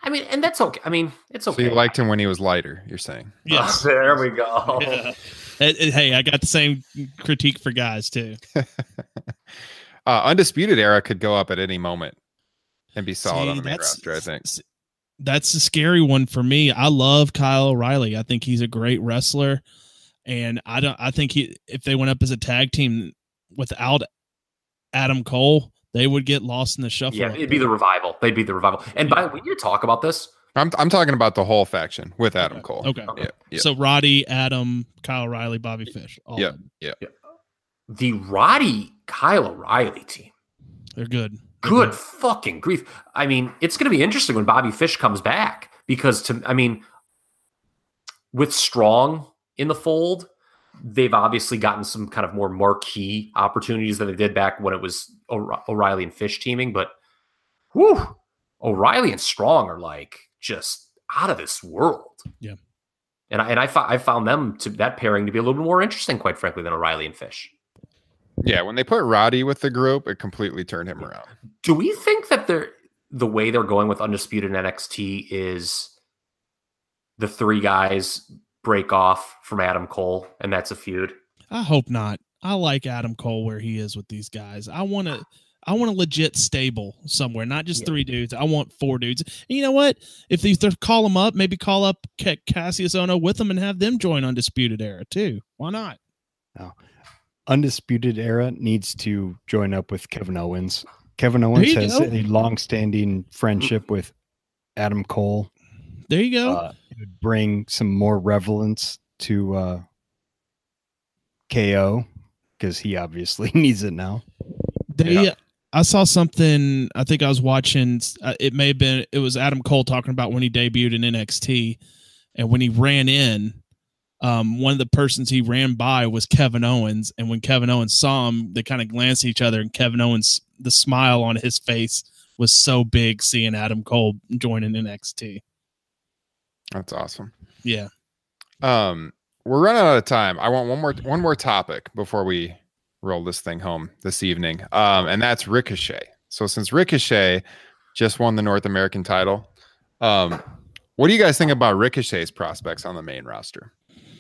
I mean, and that's okay. I mean, it's So okay. you liked him when he was lighter, you're saying? Yes. there we go. Yeah. Hey, I got the same critique for guys too. uh, Undisputed Era could go up at any moment and be solid on the main that's- roster, I think. That's a scary one for me. I love Kyle O'Reilly. I think he's a great wrestler, and I don't. I think he, if they went up as a tag team without Adam Cole, they would get lost in the shuffle. Yeah, it'd be the revival. They'd be the revival. And by when you talk about this, I'm I'm talking about the whole faction with Adam Okay. Cole. Okay. Yeah, yeah. So Roddy, Adam, Kyle O'Reilly, Bobby Fish. All Yeah. of them. the Roddy Kyle O'Reilly team, they're good. They're good fucking grief. I mean, it's going to be interesting when Bobby Fish comes back because to I mean, with Strong in the fold, they've obviously gotten some kind of more marquee opportunities than they did back when it was O'Re- O'Reilly and Fish teaming. But whew, O'Reilly and Strong are like just out of this world. Yeah. And I, and I, fo- I found them to that pairing to be a little bit more interesting, quite frankly, than O'Reilly and Fish. Yeah, when they put Roddy with the group, it completely turned him around. Do we think that they're the way they're going with Undisputed and NXT is the three guys break off from Adam Cole and that's a feud? I hope not. I like Adam Cole where he is with these guys. I want to. I want a legit stable somewhere, not just Yeah. three dudes. I want four dudes. And you know what? If these they call them up, maybe call up Kassius Ohno with them and have them join Undisputed Era too. Why not? Undisputed Era needs to join up with Kevin Owens. Kevin Owens has go. a long-standing friendship mm. with Adam Cole. There you go. Uh, it would bring some more relevance to uh, KO because he obviously needs it now. They, I saw something. I think I was watching. Uh, it may have been. It was Adam Cole talking about when he debuted in NXT, and when he ran in, um, one of the persons he ran by was Kevin Owens. And when Kevin Owens saw him, they kind of glanced at each other, and Kevin Owens, the smile on his face was so big seeing Adam Cole joining NXT. That's awesome. Yeah, Um, we're running out of time. I want one more one more topic before we roll this thing home this evening. Um, and that's Ricochet. So since Ricochet just won the North American title, um, what do you guys think about Ricochet's prospects on the main roster?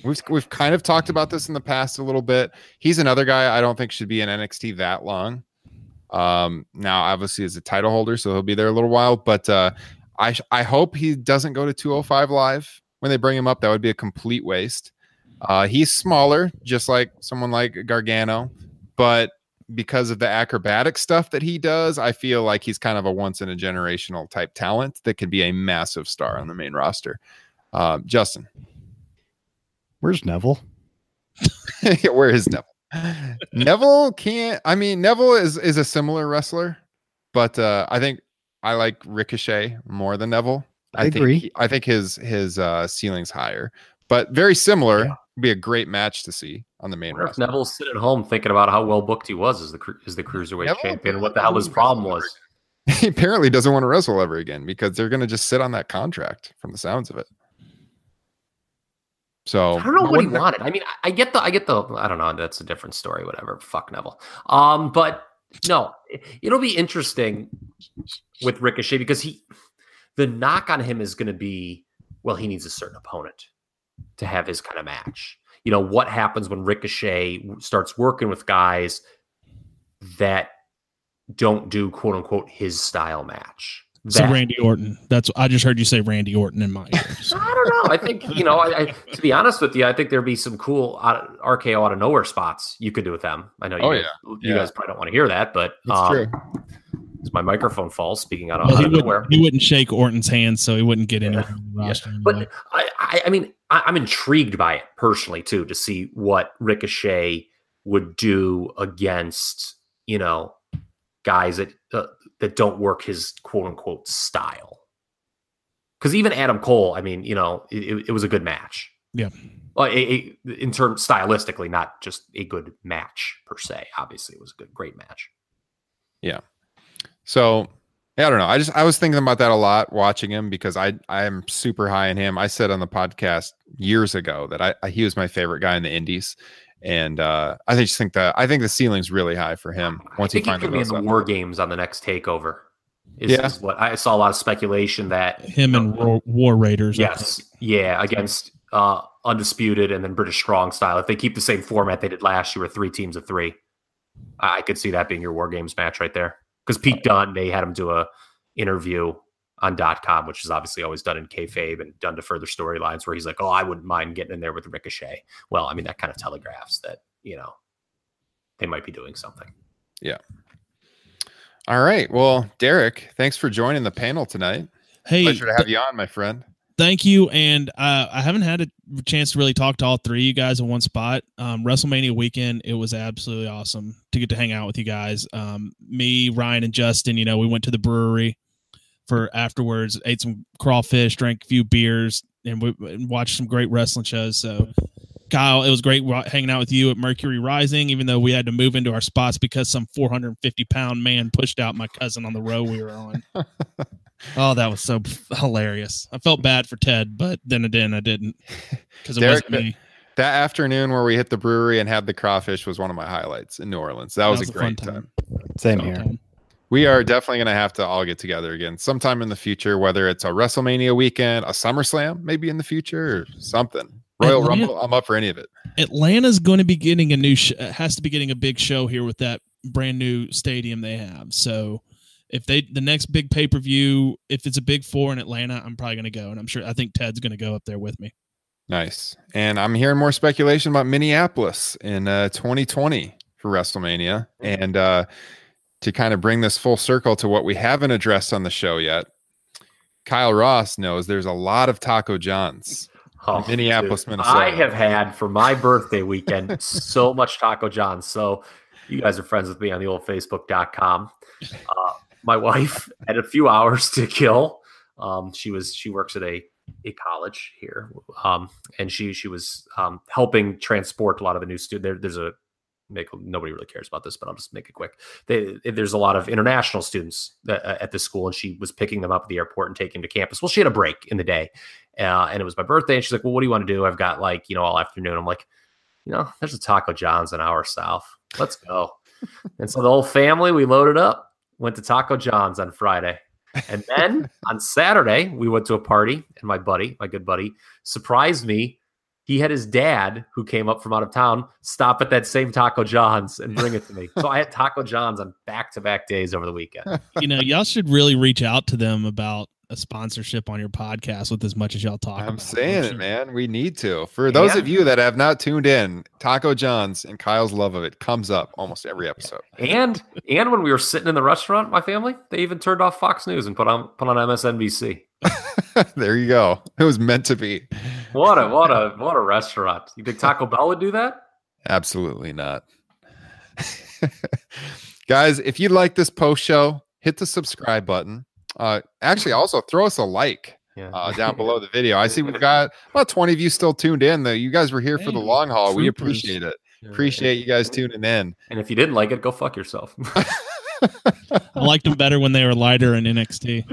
We've we've kind of talked about this in the past a little bit. He's another guy I don't think should be in NXT that long. Um, now obviously as a title holder, so he'll be there a little while, but uh I I hope he doesn't go to 205 live when they bring him up. That would be a complete waste. Uh, he's smaller, just like someone like Gargano, but because of the acrobatic stuff that he does, I feel like he's kind of a once in a generational type talent that could be a massive star on the main roster. Uh, Justin, Where's Neville? where is Neville? Neville can't. I mean, Neville is is a similar wrestler, but uh, I think I like Ricochet more than Neville. I think agree. he- I think his his uh, ceiling's higher, but very similar. Would be a great match to see on the main Wonder if roster. Neville's sitting at home thinking about how well booked he was as the cru- as the cruiserweight Neville champion what the hell his problem was. he apparently doesn't want to wrestle ever again because they're going to just sit on that contract from the sounds of it. So I don't know what he wanted. I mean, I- I get the, I get the, I don't know. That's a different story. Whatever. Fuck Neville. Um, but no, it- it'll be interesting with Ricochet because he, the knock on him is going to be, well, he needs a certain opponent to have his kind of match. You know what happens when Ricochet starts working with guys that don't do quote unquote his style match. So Randy Orton. That's I just heard you say Randy Orton in my ears. I don't know. I think you know. I, I to be honest with you, I think there'd be some cool out, of, RKO out of nowhere spots you could do with them. I know. You Oh, guys, yeah. you Yeah. guys probably don't want to hear that, but That's um, true. Is my microphone false? Speaking out of, Well, out he, of wouldn't, nowhere. he wouldn't shake Orton's hand, so he wouldn't get Yeah. anywhere on Yeah. roster. anyway. But I, I, I mean, I, I'm intrigued by it personally too to see what Ricochet would do against you know guys that that don't work his quote unquote style. Because even Adam Cole, I mean, you know, it, it- was a good match. Yeah. Well, a, a- in terms stylistically, not just a good match per se. Obviously, it was a good, great match. Yeah. So yeah, I don't know. I just I was thinking about that a lot watching him because I I am super high in him. I said on the podcast years ago that I, I he was my favorite guy in the Indies, and uh, I think- just think that I think the ceiling's really high for him once I he think he finally could be in the up. War Games on the next takeover. Is, Yeah. is what I saw a lot of speculation that him and War, War Raiders. Yes. Yeah. Against uh Undisputed and then British Strong style. If they keep the same format they did last year with three teams of three, I I could see that being your War Games match right there. Because Pete Dunne, they had him do a interview on .com, which is obviously always done in kayfabe and done to further storylines where he's like, oh, I wouldn't mind getting in there with Ricochet. Well, I mean, that kind of telegraphs that, you know, they might be doing something. Yeah. All right. Well, Derek, thanks for joining the panel tonight. Hey, Pleasure to have you on, my friend. thank you. And uh, I haven't had a chance to really talk to all three of you guys in one spot. Um, WrestleMania weekend, it was absolutely awesome to get to hang out with you guys. Um, me, Ryan, and Justin, you know, we went to the brewery for afterwards, ate some crawfish, drank a few beers, and we and watched some great wrestling shows. So Kyle, it was great hanging out with you at Mercury Rising, even though we had to move into our spots because some 450 pound man pushed out my cousin on the row we were on. oh, that was so hilarious. I felt bad for Ted, but then again, I didn't because it Derek, wasn't me. That afternoon where we hit the brewery and had the crawfish was one of my highlights in New Orleans. That was, was a a fun great time. time. Same So- here. We are definitely going to have to all get together again sometime in the future, whether it's a WrestleMania weekend, a SummerSlam, maybe in the future, or something. Royal Atlanta- Rumble, I'm up for any of it. Atlanta's going to be getting a new, sh- uh, has to be getting a big show here with that brand new stadium they have. So if they, the next big pay per view, if it's a big four in Atlanta, I'm probably going to go. And I'm sure, I think Ted's going to go up there with me. Nice. And I'm hearing more speculation about Minneapolis in uh, 2020 for WrestleMania. And uh, to kind of bring this full circle to what we haven't addressed on the show yet, Kyle Ross knows there's a lot of Taco Johns. Oh, Minneapolis, dude. Minnesota. I have had for my birthday weekend so much Taco John's. So you guys are friends with me on the old Facebook.com. Uh, my wife had a few hours to kill. Um, she was she works at a a college here, um, and she she was um, helping transport a lot of the new students. There, there's a make nobody really cares about this, but I'll just make it quick. They, there's a lot of international students that, uh, at the school, and she was picking them up at the airport and taking them to campus. Well, she had a break in the day, uh, and it was my birthday. And she's like, "Well, what do you want to do?" I've got like you know all afternoon. I'm like, you know, there's a Taco John's an hour south. Let's go. and so the whole family we loaded up, went to Taco John's on Friday. And then on Saturday, we went to a party, and my buddy, my good buddy, surprised me. He had his dad, who came up from out of town, stop at that same Taco John's and bring it to me. So I had Taco John's on back to back days over the weekend. you know, y'all should really reach out to them about a sponsorship on your podcast with as much as y'all talk I'm about. saying it, man. We need to. For those of you that have not tuned in, Taco John's and Kyle's love of it comes up almost every episode. And and when we were sitting in the restaurant, my family, they even turned off Fox News and put on put on MSNBC. there you go. It was meant to be. What a what a what a restaurant. You think Taco Bell would do that? Absolutely not. Guys, if you like this post show, hit the subscribe button. Uh, actually, also throw us a like Yeah. uh, down below the video. I see we've got about 20 of you still tuned in. Though you guys were here for the long haul. We appreciate it. Appreciate you guys tuning in. And if you didn't like it, go fuck yourself. I liked them better when they were lighter in NXT.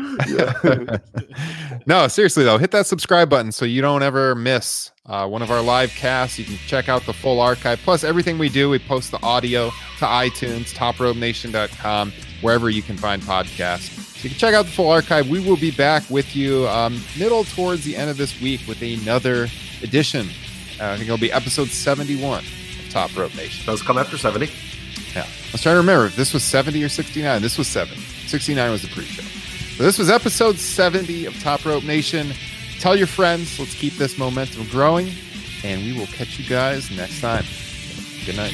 no, seriously though, hit that subscribe button so you don't ever miss uh, one of our live casts. You can check out the full archive. Plus, everything we do, we post the audio to iTunes, topropenation.com, wherever you can find podcasts. So you can check out the full archive. We will be back with you um, middle towards the end of this week with another edition. Uh, I think it'll be episode 71 of Top Rope Nation. Does come after 70. Yeah. I was trying to remember if this was 70 or 69. This was 70. 69 was the pre show. So this was episode 70 of Top Rope Nation. Tell your friends. Let's keep this momentum growing. And we will catch you guys next time. Good night.